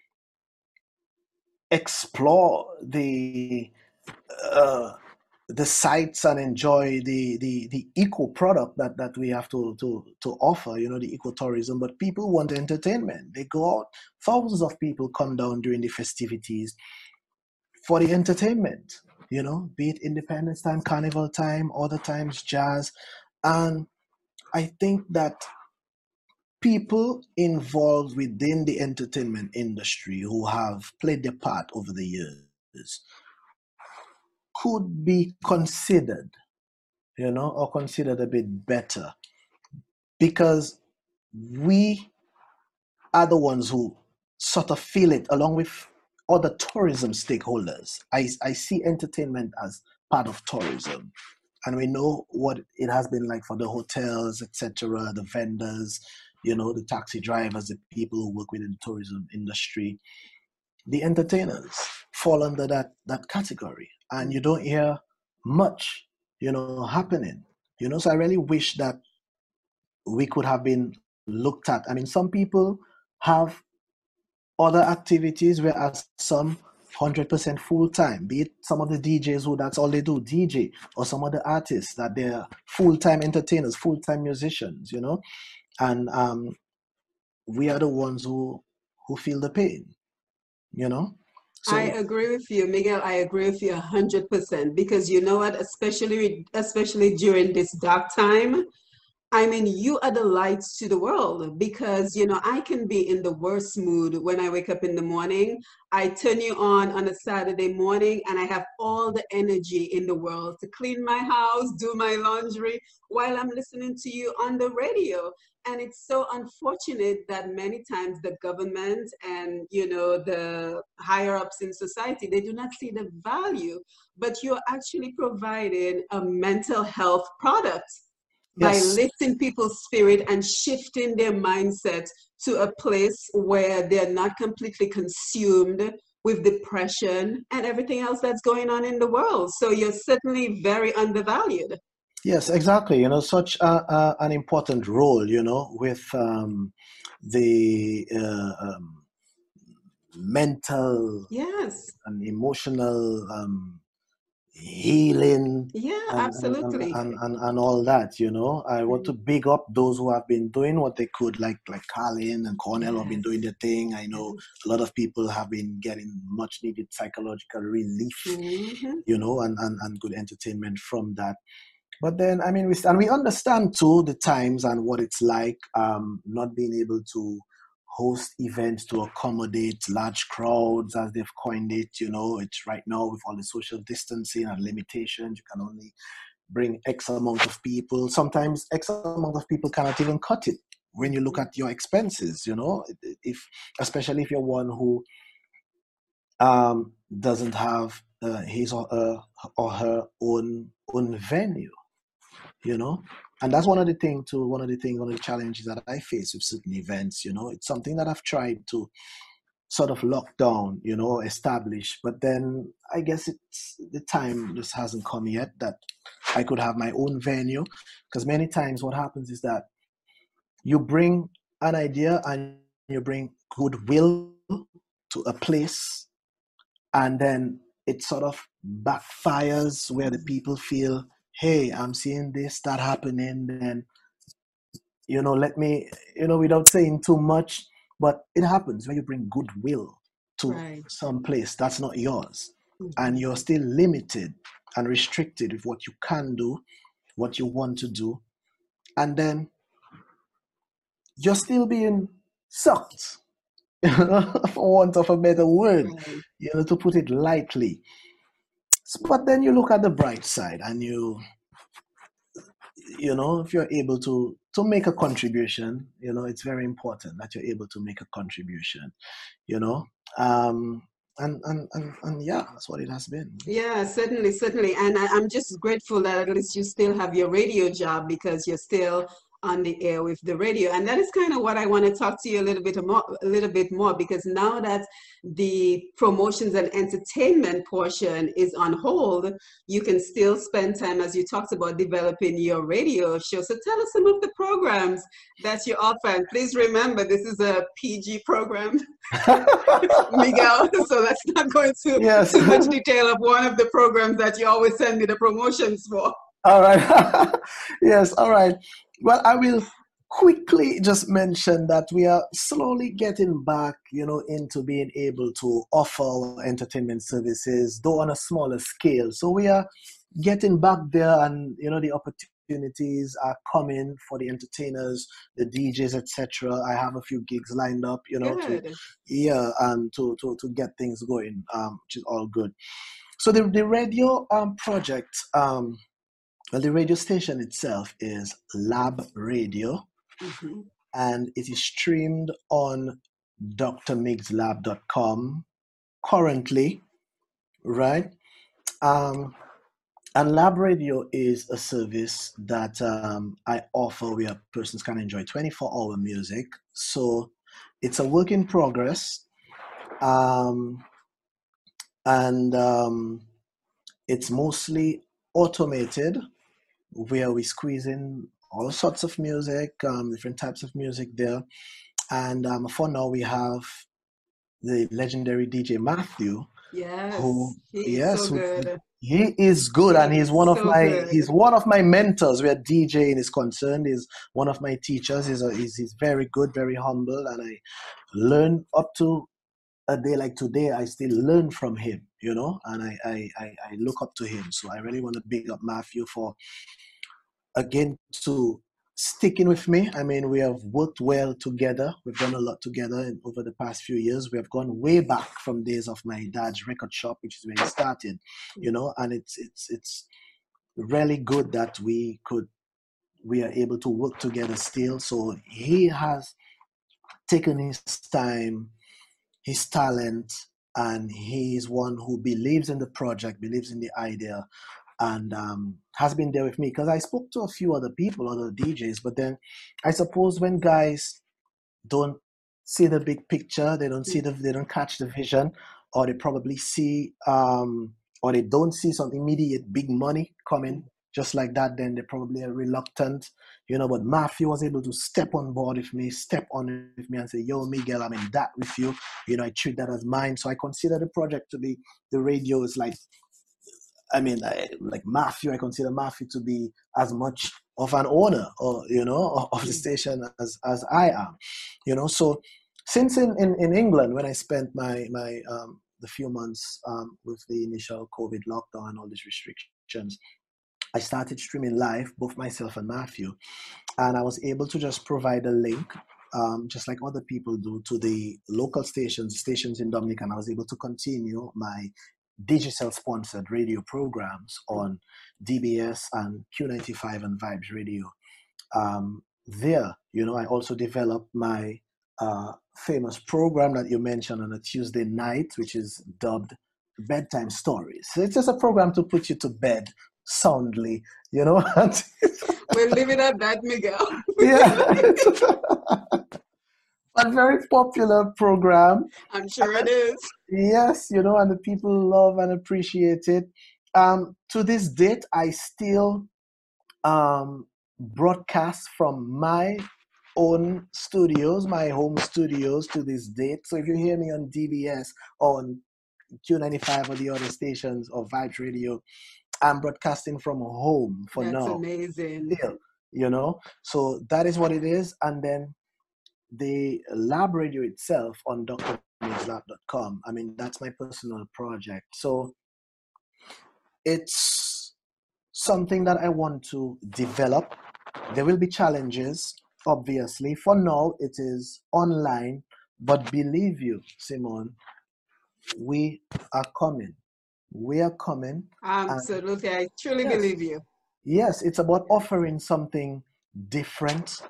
explore the uh, the sites and enjoy the, the, the eco product that, that we have to, to, to offer, you know, the ecotourism. But people want entertainment. They go out, thousands of people come down during the festivities for the entertainment, you know, be it Independence Time, Carnival Time, other times jazz. And I think that people involved within the entertainment industry who have played their part over the years could be considered, you know, or considered a bit better because we are the ones who sort of feel it along with other tourism stakeholders. I, I see entertainment as part of tourism. And we know what it has been like for the hotels, etc., the vendors, you know, the taxi drivers, the people who work within the tourism industry. The entertainers fall under that, that category and you don't hear much, you know, happening. You know, so I really wish that we could have been looked at. I mean, some people have other activities, whereas some 100% full time, be it some of the DJs who that's all they do, DJ, or some of the artists that they're full time entertainers, full time musicians, you know, and um, we are the ones who who feel the pain, you know. I agree with you, Miguel. I agree with you hundred percent because you know what, especially especially during this dark time, I mean, you are the lights to the world because, you know, I can be in the worst mood when I wake up in the morning. I turn you on on a Saturday morning and I have all the energy in the world to clean my house, do my laundry while I'm listening to you on the radio. And it's so unfortunate that many times the government and, you know, the higher ups in society, they do not see the value, but you're actually providing a mental health product by lifting people's spirit and shifting their mindset to a place where they're not completely consumed with depression and everything else that's going on in the world. So you're certainly very undervalued. yes, exactly. You know, such a, a, an important role, you know, with um, the uh, um, mental Yes. and emotional um, healing Yeah, and absolutely. and, and and all that you know? I want to Mm, big up those who have been doing what they could like like carlin and cornell have been doing their thing. I know a lot of people have been getting much needed psychological relief hmm you know and, and and good entertainment from that. But then i mean we and we understand too the times and what it's like um not being able to host events to accommodate large crowds as they've coined it you know it's right now with all the social distancing and limitations you can only bring x amount of people. Sometimes x amount of people cannot even cut it when you look at your expenses you know if especially if you're one who um doesn't have uh, his or her, or her own own venue you know and that's one of the things too one of the things one of the challenges that i face with certain events you know? It's something that i've tried to sort of lock down you know establish but then i guess it's the time just hasn't come yet that i could have my own venue. Because many times what happens is that you bring an idea and you bring goodwill to a place and then it sort of backfires where the people feel hey, I'm seeing this, start happening, then, you know, let me, you know, without saying too much, but it happens when you bring goodwill to Right. some place that's not yours and mm-hmm. you're still limited and restricted with what you can do, what you want to do, and then you're still being sucked, for want of a better word, Right. you know, to put it lightly. But then you look at the bright side and you, you know, if you're able to to make a contribution, you know, it's very important that you're able to make a contribution, you know. Um and and and, and yeah, that's what it has been. Yeah, certainly, certainly. And I, I'm just grateful that at least you still have your radio job because you're still on the air with the radio. And that is kind of what I want to talk to you a little bit more, a little bit more because now that the promotions and entertainment portion is on hold, you can still spend time, as you talked about, developing your radio show. So tell us some of the programs that you offer. And please remember, this is a PG program, Miguel. So let's not going into Yes. too much detail of one of the programs that you always send me the promotions for. All right. yes, all right. Well, I will quickly just mention that we are slowly getting back, you know, into being able to offer entertainment services, though on a smaller scale. So we are getting back there and, you know, the opportunities are coming for the entertainers, the DJs, etc. I have a few gigs lined up, you know, to yeah, and to, to, to get things going, um, which is all good. So the, the radio um, project, um, well, the radio station itself is Lab Radio, Mhm. and it is streamed on drmigzlab.com currently, right? Um, and Lab Radio is a service that um, I offer where persons can enjoy 24 hour music. So it's a work in progress. Um, and um, it's mostly automated where we squeeze in all sorts of music, um, different types of music there. And um, for now, we have the legendary DJ Matthew, Yes. who He is yes, so who- good. he is good, and he's one of my good. he's one of my mentors where DJing is concerned. He's one of my teachers. He's a, he's, he's very good, very humble, and I learn up to a day like today. I still learn from him, you know, and I I, I, I look up to him. So I really want to big up Matthew for again to sticking with me. I mean, we have worked well together. We've done a lot together in, over the past few years. We have gone way back from days of my dad's record shop, which is where he started, you know. And it's it's it's really good that we could we are able to work together still. So he has taken his time, his talent, and he is one who believes in the project, believes in the idea, and um, has been there with me. Because I spoke to a few other people, other DJs, but then I suppose when guys don't see the big picture, they don't see the, they don't catch the vision, or they probably see, um, or they don't see some immediate big money coming just like that, then they probably are reluctant, you know. But Matthew was able to step on board with me, step on with me, and say, "Yo, Miguel, I'm in that with you." You know, I treat that as mine. So I consider the project to be the radio is like, I mean, I, like Matthew. I consider Matthew to be as much of an owner, or you know, of the station as as I am, you know. So since in in, in England, when I spent my my um, the few months um, with the initial COVID lockdown and all these restrictions. I started streaming live, both myself and Matthew, and I was able to just provide a link, um, just like other people do, to the local stations, stations in Dominica, and I was able to continue my digital sponsored radio programs on DBS and Q95 and Vibes Radio. Um, there, you know, I also developed my uh, famous program that you mentioned on a Tuesday night, which is dubbed Bedtime Stories. So it's just a program to put you to bed soundly, you know. We'll leave it at that, Miguel. yeah. a very popular program. I'm sure it is. Yes, you know, and the people love and appreciate it. Um, to this date, I still um, broadcast from my own studios, my home studios to this date. So if you hear me on DBS on Q95 or the other stations or Vibes Radio, I'm broadcasting from home for That's now. amazing. Still, you know. So that is what it is. And then the lab radio itself on drmigzlab.com. I mean, that's my personal project. So it's something that I want to develop. There will be challenges, obviously. For now, it is online, but believe you, Simon, we are coming. We are coming. Absolutely. I truly Yes. believe you. Yes, it's about offering something different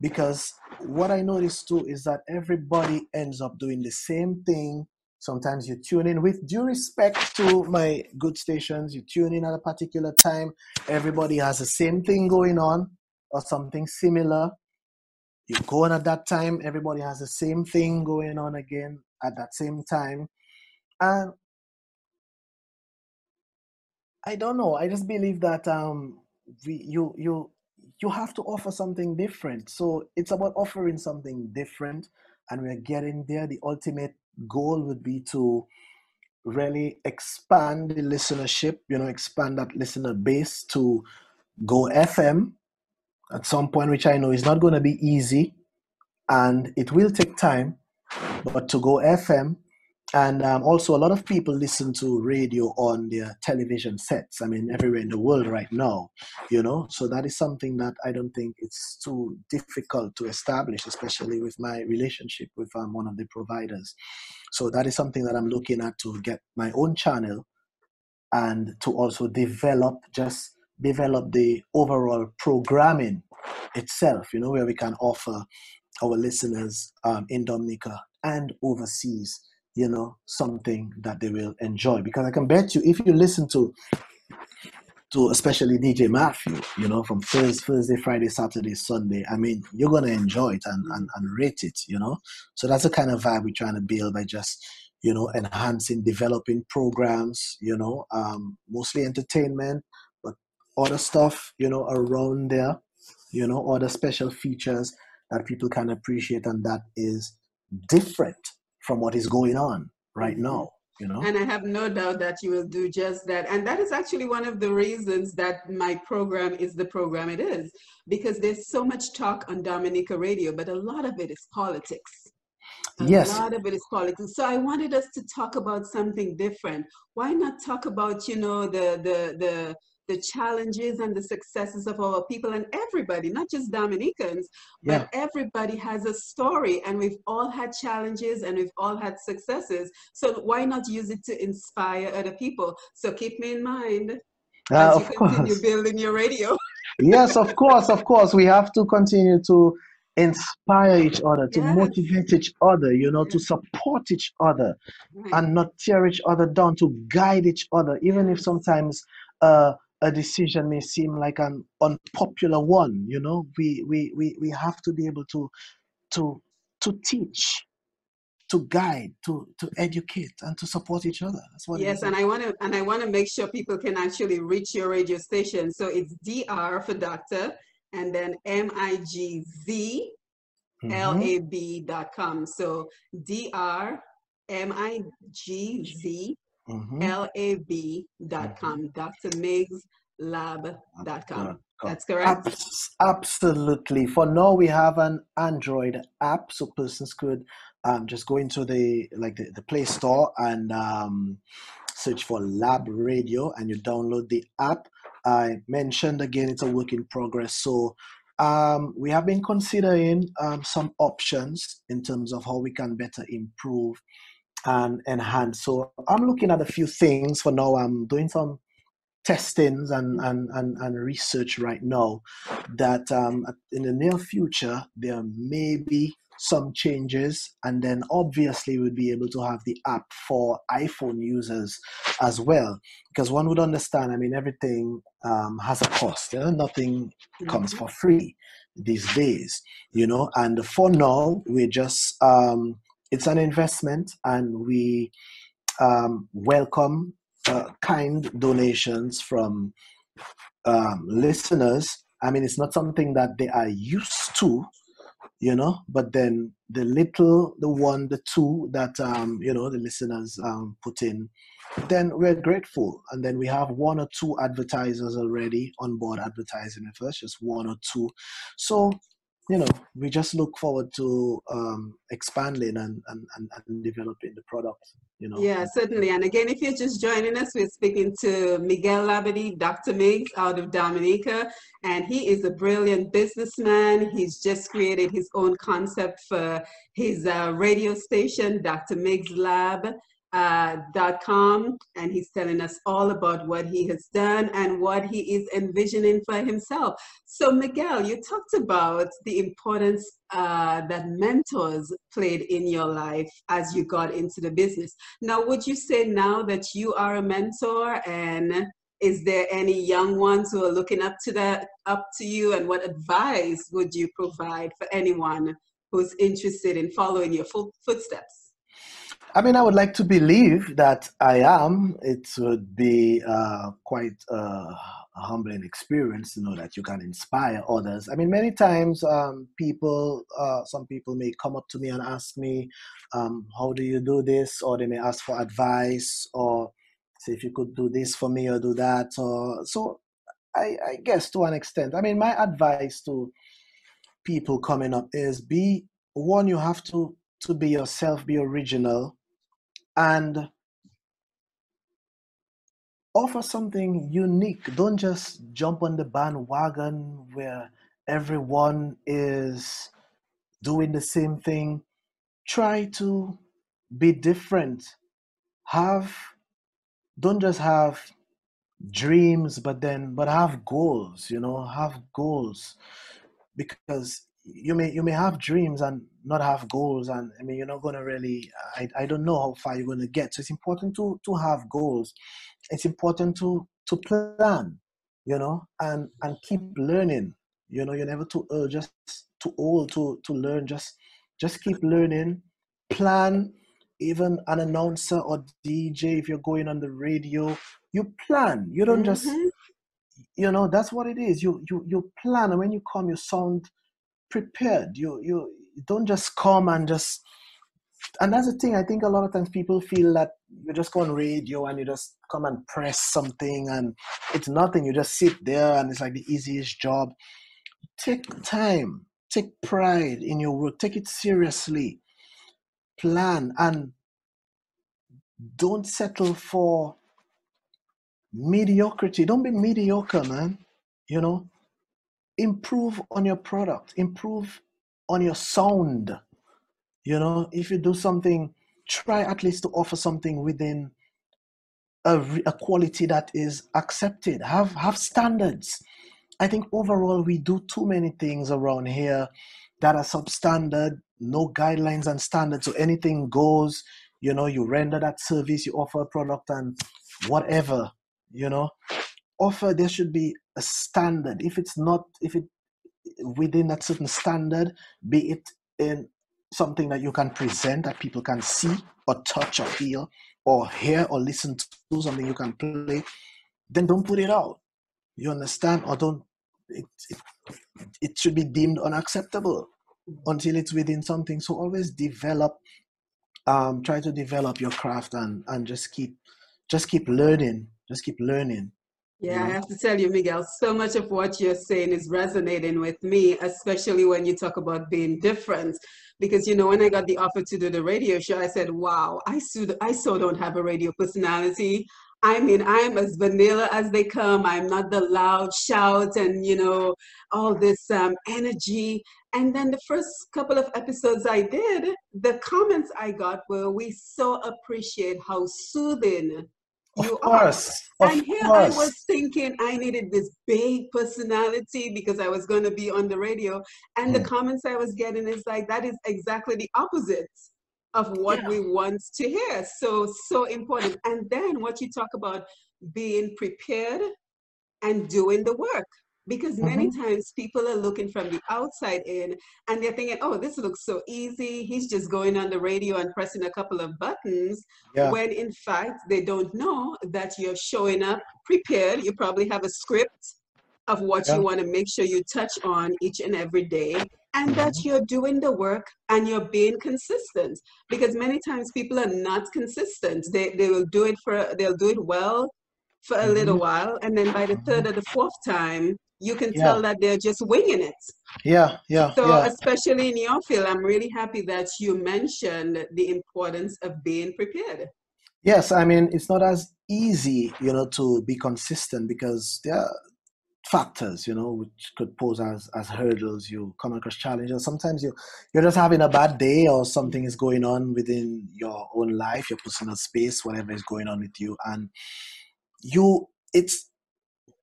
because what I noticed too is that everybody ends up doing the same thing. Sometimes you tune in with due respect to my good stations, you tune in at a particular time, everybody has the same thing going on or something similar. You go on at that time, everybody has the same thing going on again at that same time. And I don't know. I just believe that um we you you you have to offer something different. So it's about offering something different and we're getting there. The ultimate goal would be to really expand the listenership, you know, expand that listener base to go FM at some point, which I know is not going to be easy and it will take time, but to go FM. And um, also, a lot of people listen to radio on their television sets. I mean, everywhere in the world right now, you know. So that is something that I don't think it's too difficult to establish, especially with my relationship with um, one of the providers. So that is something that I'm looking at to get my own channel and to also develop just develop the overall programming itself you know where we can offer our listeners um, in dominica and overseas you know something that they will enjoy. Because i can bet you if you listen to to especially dj matthew you know from thursday, thursday friday saturday sunday i mean you're gonna enjoy it and, and, and rate it you know? So that's the kind of vibe we're trying to build by just you know enhancing developing programs you know um, mostly entertainment but other stuff you know around there you know other special features that people can appreciate and that is different from what is going on right mm-hmm. now you know And I have no doubt that you will do just that. And that is actually one of the reasons that my program is the program it is, because there's so much talk on Dominica Radio, but a lot of it is politics. Yes. A Yes. lot of it is politics. So I wanted us to talk about something different. Why not talk about, you know, the the the the challenges and the successes of our people and everybody, not just Dominicans, but Yeah. everybody has a story and we've all had challenges and we've all had successes. So why not use it to inspire other people? So keep me in mind Uh, as of you continue course building your radio. yes of course of course we have to continue to inspire each other to Yes. motivate each other you know to support each other Right. and not tear each other down to guide each other even if sometimes uh, a decision may seem like an unpopular one you know we we we, we have to be able to to to teach to guide to to educate and to support each other that's what it Yes, and I want to and I want to make sure people can actually reach your radio station. So it's DR for doctor, and then M I G Z L Mhm. A B dot com. So DR M I G Z Mhm. L A B dot com. Dr. Miggs Lab dot com. com. That's correct. Abs- absolutely. For now, we have an Android app, so persons could um, just go into the like the, the Play Store and um, search for Lab Radio, and you download the app. I mentioned again, it's a work in progress. So um, we have been considering um, some options in terms of how we can better improve and enhance. So I'm looking at a few things for now. I'm doing some testings and, and, and, and research right now that um, in the near future there may be some changes and then obviously we'll be able to have the app for iphone users as well because one would understand i mean everything um, has a cost you know? nothing comes Mhm. for free these days you know and for now we're just um, it's an investment and we um, welcome uh, kind donations from um, listeners. I mean, it's not something that they are used to, you know but then the little the one the two that um you know the listeners um put in then we're grateful and then we have one or two advertisers already on board advertising with us just one or two so you know we just look forward to um expanding and and, and, developing the product you know Yeah, certainly. And again, if you're just joining us, we're speaking to Miguel Labadie, Dr. Miggs out of Dominica, and he is a brilliant businessman. He's just created his own concept for his uh, radio station, Dr. Miggs Lab. Uh, com and he's telling us all about what he has done and what he is envisioning for himself. So miguel you talked about the importance uh, that mentors played in your life as you got into the business. Now would you say now that you are a mentor and is there any young ones who are looking up to that up to you? And what advice would you provide for anyone who's interested in following your footsteps I mean, I would like to believe that I am. It would be uh, quite uh, a humbling experience to know that you can inspire others. I mean, many times um, people, uh, some people may come up to me and ask me, um, "How do you do this?" Or they may ask for advice, or say if you could do this for me or do that. Or so, I, I guess to an extent. I mean, my advice to people coming up is be one. You have to to be yourself, be original and offer something unique. Don't just jump on the bandwagon where everyone is doing the same thing. Try to be different. Have don't just have dreams but then but have goals, you know, have goals because you may you may have dreams and not have goals and i mean you're not going to really I, I don't know how far you're going to get. So it's important to to have goals. It's important to to plan you know and and keep learning. You know you're never too old just too old to to learn. Just just keep learning. Plan. Even an announcer or dj if you're going on the radio you plan. You don't just Mhm. you know that's what it is. You you you plan. And when you come you sound prepared. You you don't just come and just and that's the thing i think a lot of times people feel that you just go on radio and you just come and press something and it's nothing. You just sit there and it's like the easiest job. Take time take pride in your work take it seriously. Plan and don't settle for mediocrity. Don't be mediocre man you know improve on your product improve on your sound. You know if you do something try at least to offer something within a, a quality that is accepted. Have have standards. I think overall we do too many things around here that are substandard no guidelines and standards. So anything goes you know you render that service you offer a product and whatever you know. Offer there should be a standard. If it's not if it within that certain standard be it in something that you can present that people can see or touch or feel or hear or listen to something you can play then don't put it out. You understand? Or don't it, it, it should be deemed unacceptable until it's within something. So always develop um try to develop your craft and and just keep just keep learning just keep learning Yeah, I have to tell you, Miguel, so much of what you're saying is resonating with me, especially when you talk about being different. Because, you know, when I got the offer to do the radio show, I said, wow, I so, I so don't have a radio personality. I mean, I'm as vanilla as they come. I'm not the loud shout and, you know, all this um, energy. And then the first couple of episodes I did, the comments I got were, we so appreciate how soothing of you are. course of And here I was thinking I needed this big personality because I was going to be on the radio. And the Hmm. comments I was getting is like, that is exactly the opposite of what Yeah. we want to hear. So, so important. And then what you talk about being prepared and doing the work. Because many Mhm. times people are looking from the outside in and they're thinking, oh, this looks so easy. He's just going on the radio and pressing a couple of buttons yeah when in fact they don't know that you're showing up prepared. You probably have a script of what Yeah. you want to make sure you touch on each and every day and Mm-hmm. that you're doing the work and you're being consistent because many times people are not consistent they, they will do it for they'll do it well for a little Mhm. while and then by the third or the fourth time you can Yeah. tell that they're just winging it Yeah, yeah, so yeah. especially in your field i'm really happy that you mentioned the importance of being prepared Yes, I mean it's not as easy, you know, to be consistent because there are factors, you know, which could pose as as hurdles. You come across challenges. Sometimes you you're just having a bad day, or something is going on within your own life, your personal space, whatever is going on with you, and you it's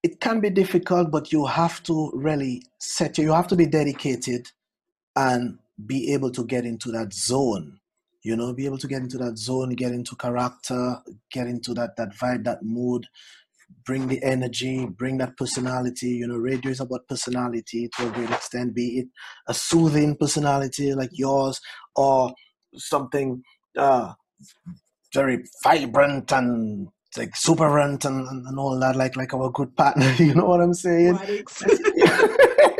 it can be difficult, but you have to really set you. You have to be dedicated and be able to get into that zone you know be able to get into that zone get into character get into that that vibe that mood bring the energy bring that personality you know radio is about personality to a great extent be it a soothing personality like yours or something uh very vibrant and like superant and, and, and all that like like our good partner you know what i'm saying? Wadix,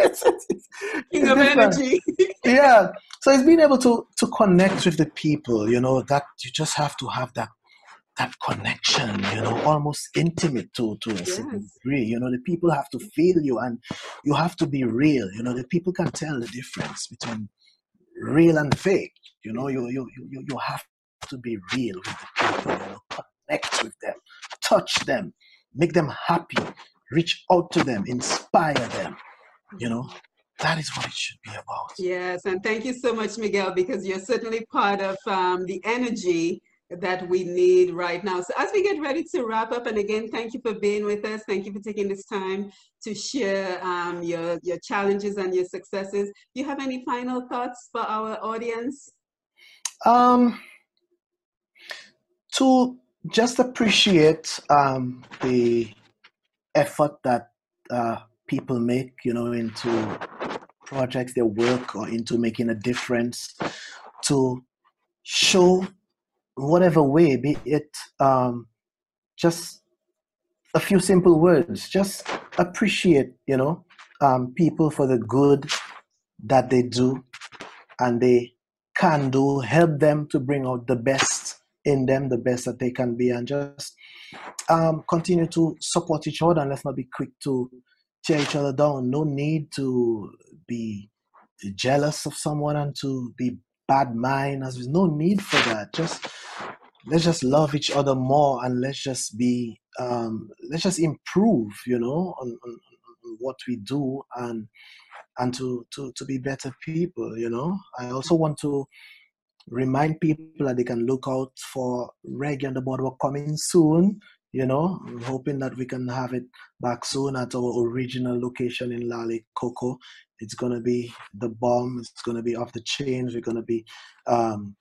It's- it's- it's- king of different. energy. Yeah. So it's being able to to connect with the people you know that you just have to have that that connection you know almost intimate to to a certain Yes. degree. You know the people have to feel you and you have to be real. You know the people can tell the difference between real and fake. You know you you you, you- you have to be real with the people you know connect with them touch them make them happy reach out to them inspire them you know that is what it should be about Yes, and thank you so much, Miguel, because you're certainly part of um, the energy that we need right now. So, as we get ready to wrap up, and again, thank you for being with us. Thank you for taking this time to share um, your your challenges and your successes. Do you have any final thoughts for our audience? Um, to just appreciate um, the effort that uh, people make, you know, into projects, their work, or into making a difference, to show whatever way, be it um, just a few simple words, just appreciate, you know, um, people for the good that they do and they can do, help them to bring out the best in them, the best that they can be, and just um, continue to support each other. And let's not be quick to tear each other down. No need to be jealous of someone and to be bad mind. There's no need for that. Just let's just love each other more and let's just be um, let's just improve. You know, on, on, on what we do and and to, to to be better people. You know, I also want to remind people that they can look out for Reggae on the Boardwalk coming soon. You know, I'm hoping that we can have it back soon at our original location in Lale Coco. It's gonna be the bomb. It's gonna be off the chains. We're gonna be um,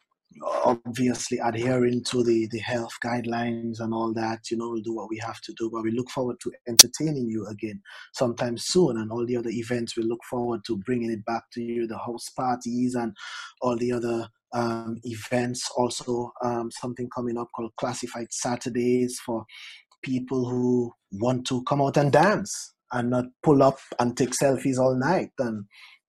obviously adhering to the the health guidelines and all that. You know, we'll do what we have to do. But we look forward to entertaining you again sometime soon, and all the other events. We look forward to bringing it back to you. The house parties and all the other um, events. Also, um, something coming up called Classified Saturdays for people who want to come out and dance and not pull up and take selfies all night and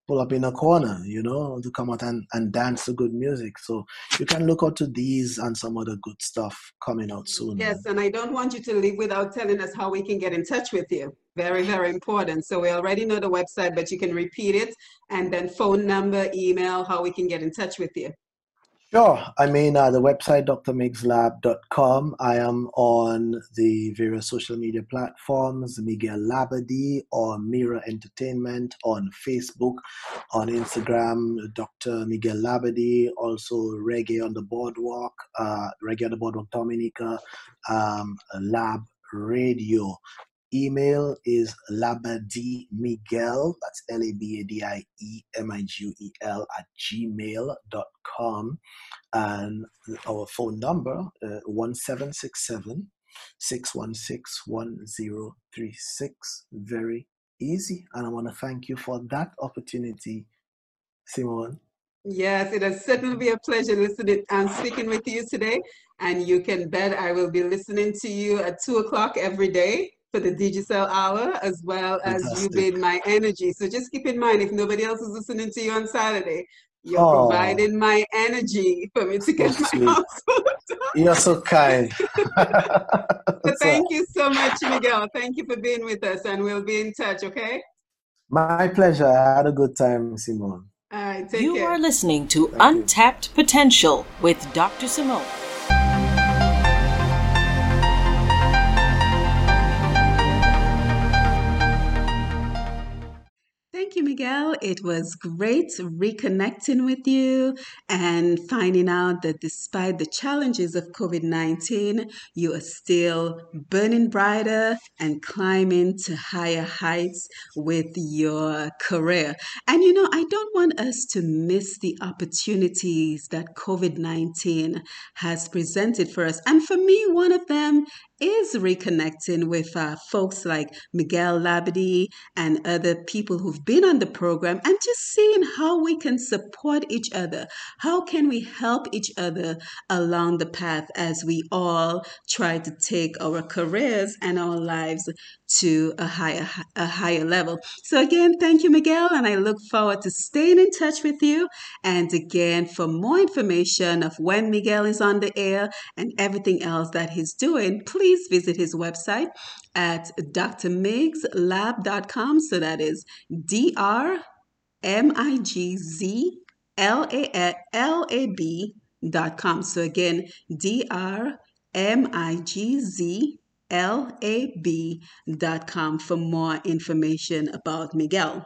pull up in a corner, you know, to come out and, and dance to good music. So you can look out to these and some other good stuff coming out soon. Yes, and I don't want you to leave without telling us how we can get in touch with you. Very, very important. So we already know the website, but you can repeat it and then phone number, email, how we can get in touch with you. Sure. I mean, uh, the website, drmigzlab.com. I am on the various social media platforms, Miguel Labadie or Mira Entertainment on Facebook, on Instagram, Dr. Miguel Labadie, also Reggae on the Boardwalk, uh, Reggae on the Boardwalk Dominica, um, Lab Radio. Email is labadiemiguel, that's L-A-B-A-D-I-E-M-I-G-U-E-L at gmail.com and our phone number uh, 1767 616 1036 very easy. And i want to thank you for that opportunity simone. Yes, it has certainly been a pleasure listening and speaking with you today. And you can bet I will be listening to you at two o'clock every day for the Digicel Hour, as well as you Fantastic. being my energy. So just keep in mind, if nobody else is listening to you on Saturday, you're Oh. providing my energy for me to get So my sweet. household done. You're so kind. So thank you so much, Miguel. Thank you for being with us, and we'll be in touch, okay? My pleasure. I had a good time, Simone. All right, take You care. are listening to you. Untapped Potential with Dr. Simone. Thank you, Miguel. It was great reconnecting with you and finding out that despite the challenges of COVID 19, you are still burning brighter and climbing to higher heights with your career. And you know, I don't want us to miss the opportunities that COVID 19 has presented for us. And for me, one of them is reconnecting with uh, folks like Miguel Labadie and other people who've been on the program and just seeing how we can support each other. How can we help each other along the path as we all try to take our careers and our lives to a higher a higher level. So again, thank you Miguel and I look forward to staying in touch with you and again for more information of when Miguel is on the air and everything else that he's doing, please visit his website at drmigzlab.com. So that is D R M I G Z L A L A B dot com. So again, D R M I G Z L A B dot com for more information about Miguel.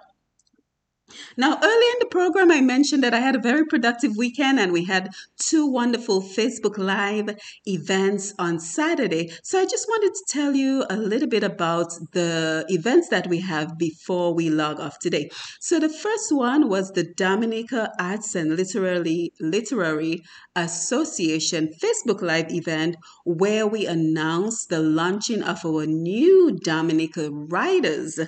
Now, early in the program, I mentioned that I had a very productive weekend and we had two wonderful Facebook Live events on Saturday. So I just wanted to tell you a little bit about the events that we have before we log off today. So the first one was the Dominica Arts and Literary, Literary Association Facebook Live event where we announced the launching of our new Dominica Writers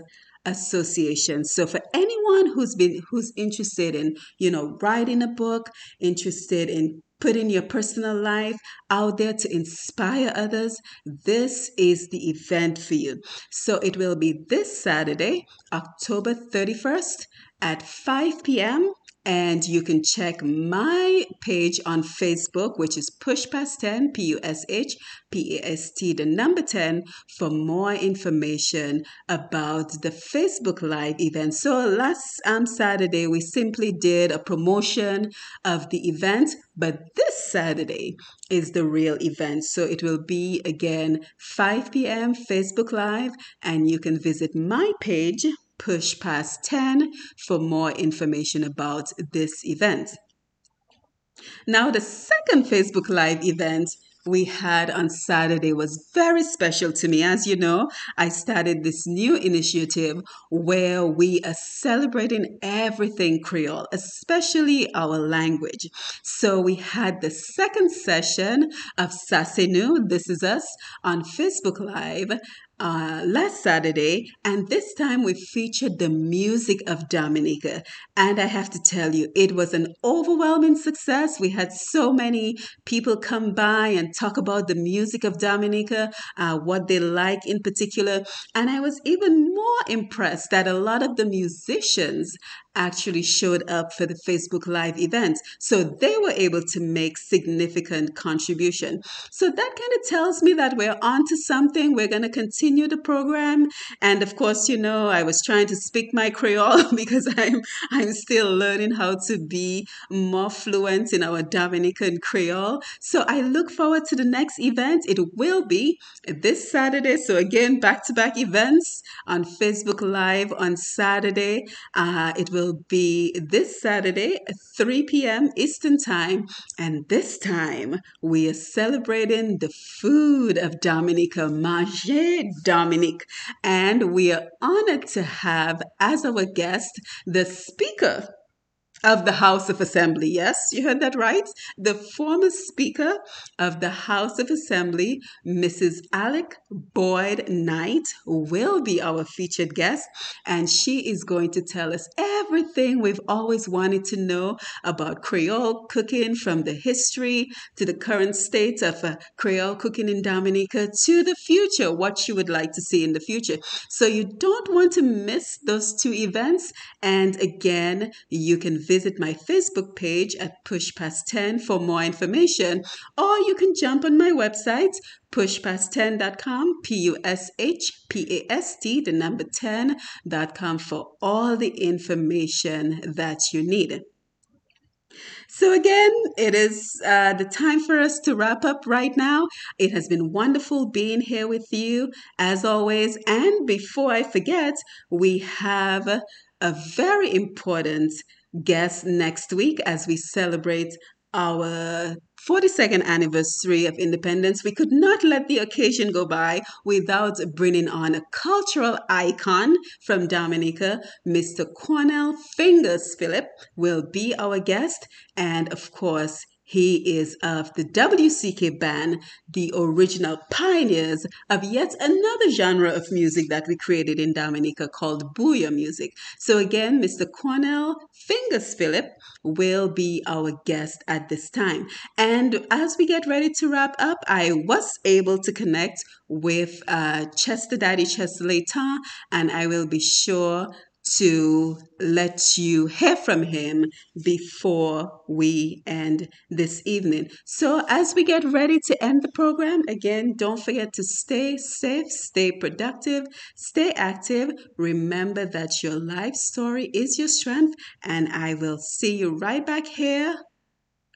association. So for anyone who's been who's interested in you know writing a book interested in putting your personal life out there to inspire others this is the event for you. So it will be this saturday october 31st at 5 p.m and you can check my page on Facebook, which is Push Past 10, P U S H P A S T, the number 10, for more information about the Facebook Live event. So last um, Saturday, we simply did a promotion of the event, but this Saturday is the real event. So it will be again 5 p.m. Facebook Live, and you can visit my page push past 10 for more information about this event. Now, the second Facebook Live event we had on Saturday was very special to me. As you know, I started this new initiative where we are celebrating everything Creole, especially our language. So we had the second session of Sasenu, This Is Us, on Facebook Live uh, last Saturday, and this time we featured the music of Dominica. And I have to tell you, it was an overwhelming success. We had so many people come by and talk about the music of Dominica, uh, what they like in particular. And I was even more impressed that a lot of the musicians actually showed up for the Facebook Live event. So they were able to make significant contribution. So that kind of tells me that we're onto something. We're going to continue the program. And of course, you know, I was trying to speak my Creole because I'm I'm still learning how to be more fluent in our Dominican Creole. So I look forward to the next event. It will be this Saturday. So again, back-to-back events on Facebook Live on Saturday. Uh, it will be this Saturday, 3 p.m. Eastern Time. And this time we are celebrating the food of Dominica, Manger Dominique. And we are honored to have as our guest the speaker of the House of Assembly. Yes, you heard that right. The former Speaker of the House of Assembly, Mrs. Alix Boyd Knight, will be our featured guest, and she is going to tell us everything we've always wanted to know about Creole cooking from the history to the current state of uh, Creole cooking in Dominica to the future, what she would like to see in the future. So you don't want to miss those two events. And again, you can visit my Facebook page at Push Past 10 for more information, or you can jump on my website, pushpast10.com, P U S H P A S T, the number 10.com, for all the information that you need. So, again, it is uh, the time for us to wrap up right now. It has been wonderful being here with you, as always. And before I forget, we have a very important guest next week as we celebrate our 42nd anniversary of independence, we could not let the occasion go by without bringing on a cultural icon from Dominica. Mr. Cornell Fingers Philip will be our guest, and of course, he is of the WCK band, the original pioneers of yet another genre of music that we created in Dominica called Bouyon music. So again, Mr. Cornell Fingers Philip will be our guest at this time. And as we get ready to wrap up, I was able to connect with uh, Chester Daddy Chester Leighton, and I will be sure to let you hear from him before we end this evening. So, as we get ready to end the program, again, don't forget to stay safe, stay productive, stay active. Remember that your life story is your strength, and I will see you right back here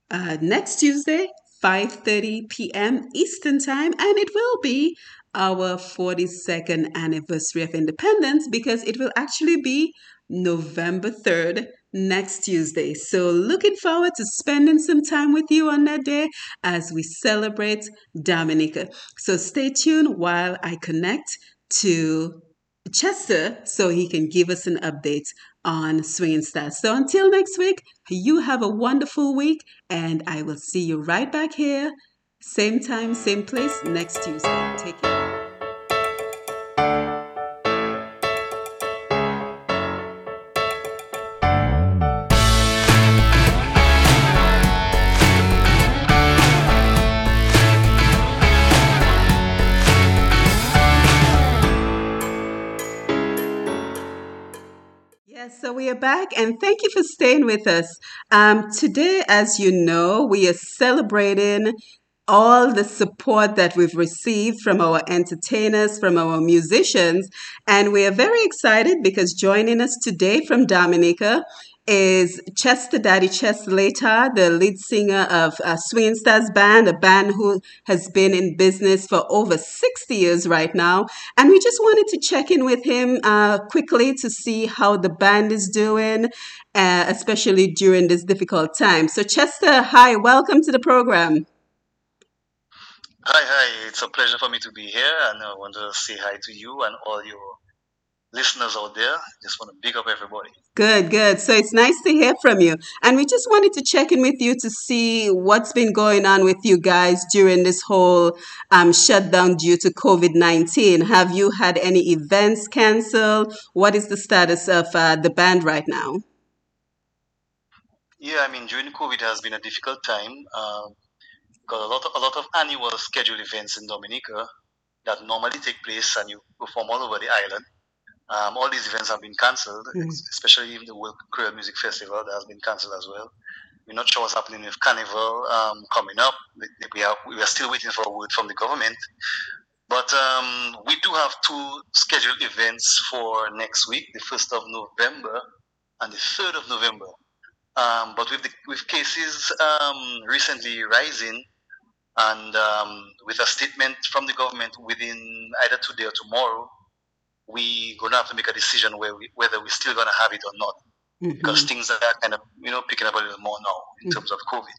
uh, next Tuesday. 5:30 p.m. Eastern Time and it will be our 42nd anniversary of independence because it will actually be November 3rd next Tuesday. So, looking forward to spending some time with you on that day as we celebrate Dominica. So, stay tuned while I connect to Chester so he can give us an update on Swinging Stars. So, until next week, you have a wonderful week, and I will see you right back here, same time, same place next Tuesday. Take care. We are back, and thank you for staying with us. Um, today, as you know, we are celebrating all the support that we've received from our entertainers, from our musicians, and we are very excited because joining us today from Dominica is Chester Daddy Chester Later, the lead singer of uh, Swinging Stars Band, a band who has been in business for over 60 years right now. And we just wanted to check in with him uh, quickly to see how the band is doing, uh, especially during this difficult time. So, Chester, hi, welcome to the program. Hi, hi. It's a pleasure for me to be here, and I want to say hi to you and all your listeners out there. Just want to big up everybody. Good, good. So it's nice to hear from you. And we just wanted to check in with you to see what's been going on with you guys during this whole um, shutdown due to COVID 19. Have you had any events canceled? What is the status of uh, the band right now? Yeah, I mean, during COVID has been a difficult time. Um, got a lot, of, a lot of annual scheduled events in Dominica that normally take place and you perform all over the island. Um, all these events have been cancelled, Mhm. especially even the World Creole Music Festival that has been cancelled as well. We're not sure what's happening with Carnival um, coming up. We- We are we are still waiting for a word from the government. But um, we do have two scheduled events for next week, the first of November and the third of November. Um, but with the, with cases um, recently rising, and um, with a statement from the government within either today or tomorrow, we gonna have to make a decision where we, whether we're still gonna have it or not, because Mhm, things are kind of you know picking up a little more now in Mm. terms of COVID.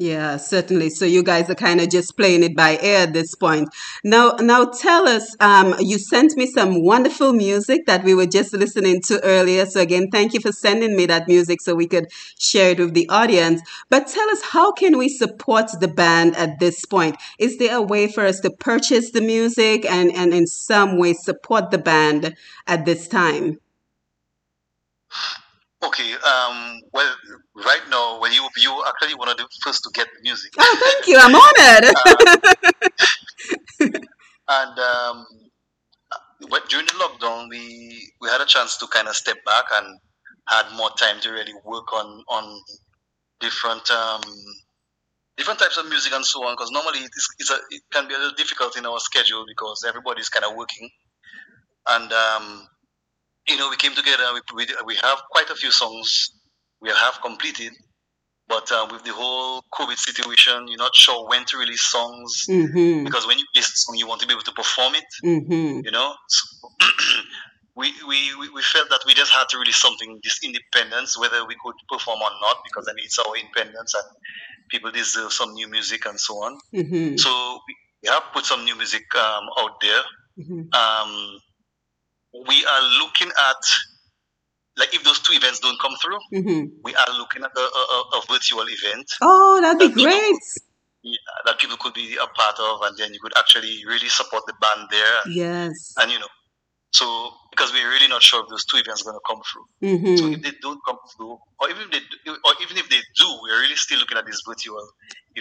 Yeah, certainly. So you guys are kind of just playing it by ear at this point. Now, now tell us. Um, you sent me some wonderful music that we were just listening to earlier. So again, thank you for sending me that music so we could share it with the audience. But tell us, how can we support the band at this point? Is there a way for us to purchase the music and and in some way support the band at this time? Okay. Um. Well, right now, when you you actually one of the first to get the music, Oh, thank you. I'm honored. and um, but during the lockdown, we we had a chance to kind of step back and had more time to really work on on different um different types of music and so on. Because normally it's, it's a, it can be a little difficult in our schedule because everybody's kind of working, and um, you know we came together. We, we we have quite a few songs we have completed. But uh, with the whole COVID situation, you're not sure when to release songs mm-hmm. because when you release a song, you want to be able to perform it. Mm-hmm. You know, so we, we we felt that we just had to release something this independence, whether we could perform or not, because mean it's our independence and people deserve some new music and so on. Mm-hmm. So we we have put some new music um, out there. Mm-hmm. Um, we are looking at like if those two events don't come through, Mm-hmm. we are looking at a, a, a- virtual event Oh, that'd be that great. could, yeah, that people could be a part of, and then you could actually really support the band there, Yes. and you know, so because we're really not sure if those two events are going to come through. So Mm-hmm. if they don't come through, or even if they, do, or even if they do, we're really still looking at this virtual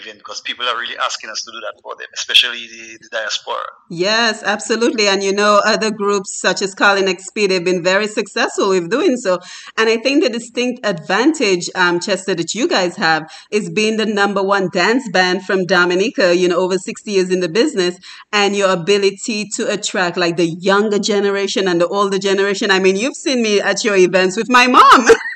because people are really asking us to do that for them, especially the, the diaspora. Yes, absolutely. And you know, other groups such as Carlin XP, they've been very successful with doing so. And I think the distinct advantage, um, Chester, that you guys have is being the number one dance band from Dominica, you know, over 60 years in the business, and your ability to attract like the younger generation and the older generation. I mean, you've seen me at your events with my mom.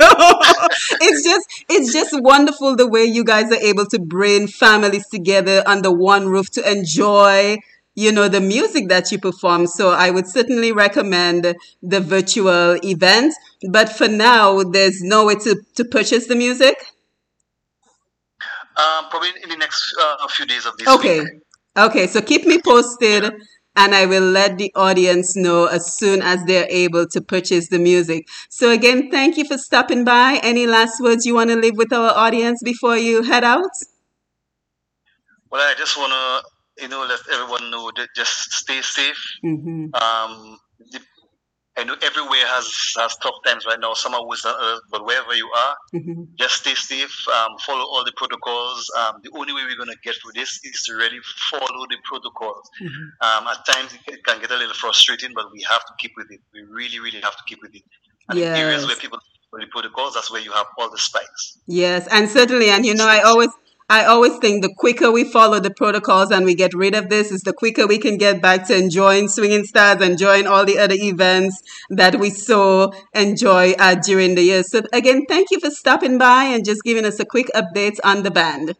so it's just it's just wonderful the way you guys are able to bring families together under one roof to enjoy you know the music that you perform. So i would certainly recommend the virtual event. But for now there's no way to, to purchase the music? Um, probably in the next uh, few days of this okay. week. okay so keep me posted and i will let the audience know as soon as they're able to purchase the music. So again thank you for stopping by. Any last words you want to leave with our audience before you head out? Well, I just want to, you know, let everyone know that just stay safe. hmm Um, I know everywhere has has tough times right now. Are worse than others, but wherever you are, hmm just stay safe. Um, follow all the protocols. Um, the only way we're gonna get through this is to really follow the protocols. Mhm. Um, at times it can- get a little frustrating, but we have to keep with it. We really, really have to keep with it. And in areas where people follow the protocols, that's where you have all the spikes. Yes, and certainly, and you know, I always, I always think the quicker we follow the protocols and we get rid of this, is the quicker we can get back to enjoying Swinging Stars, enjoying all the other events that we so enjoy uh, during the year. So again, thank you for stopping by and just giving us a quick update on the band.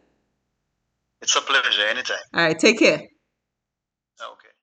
It's a pleasure anytime. All right, take care.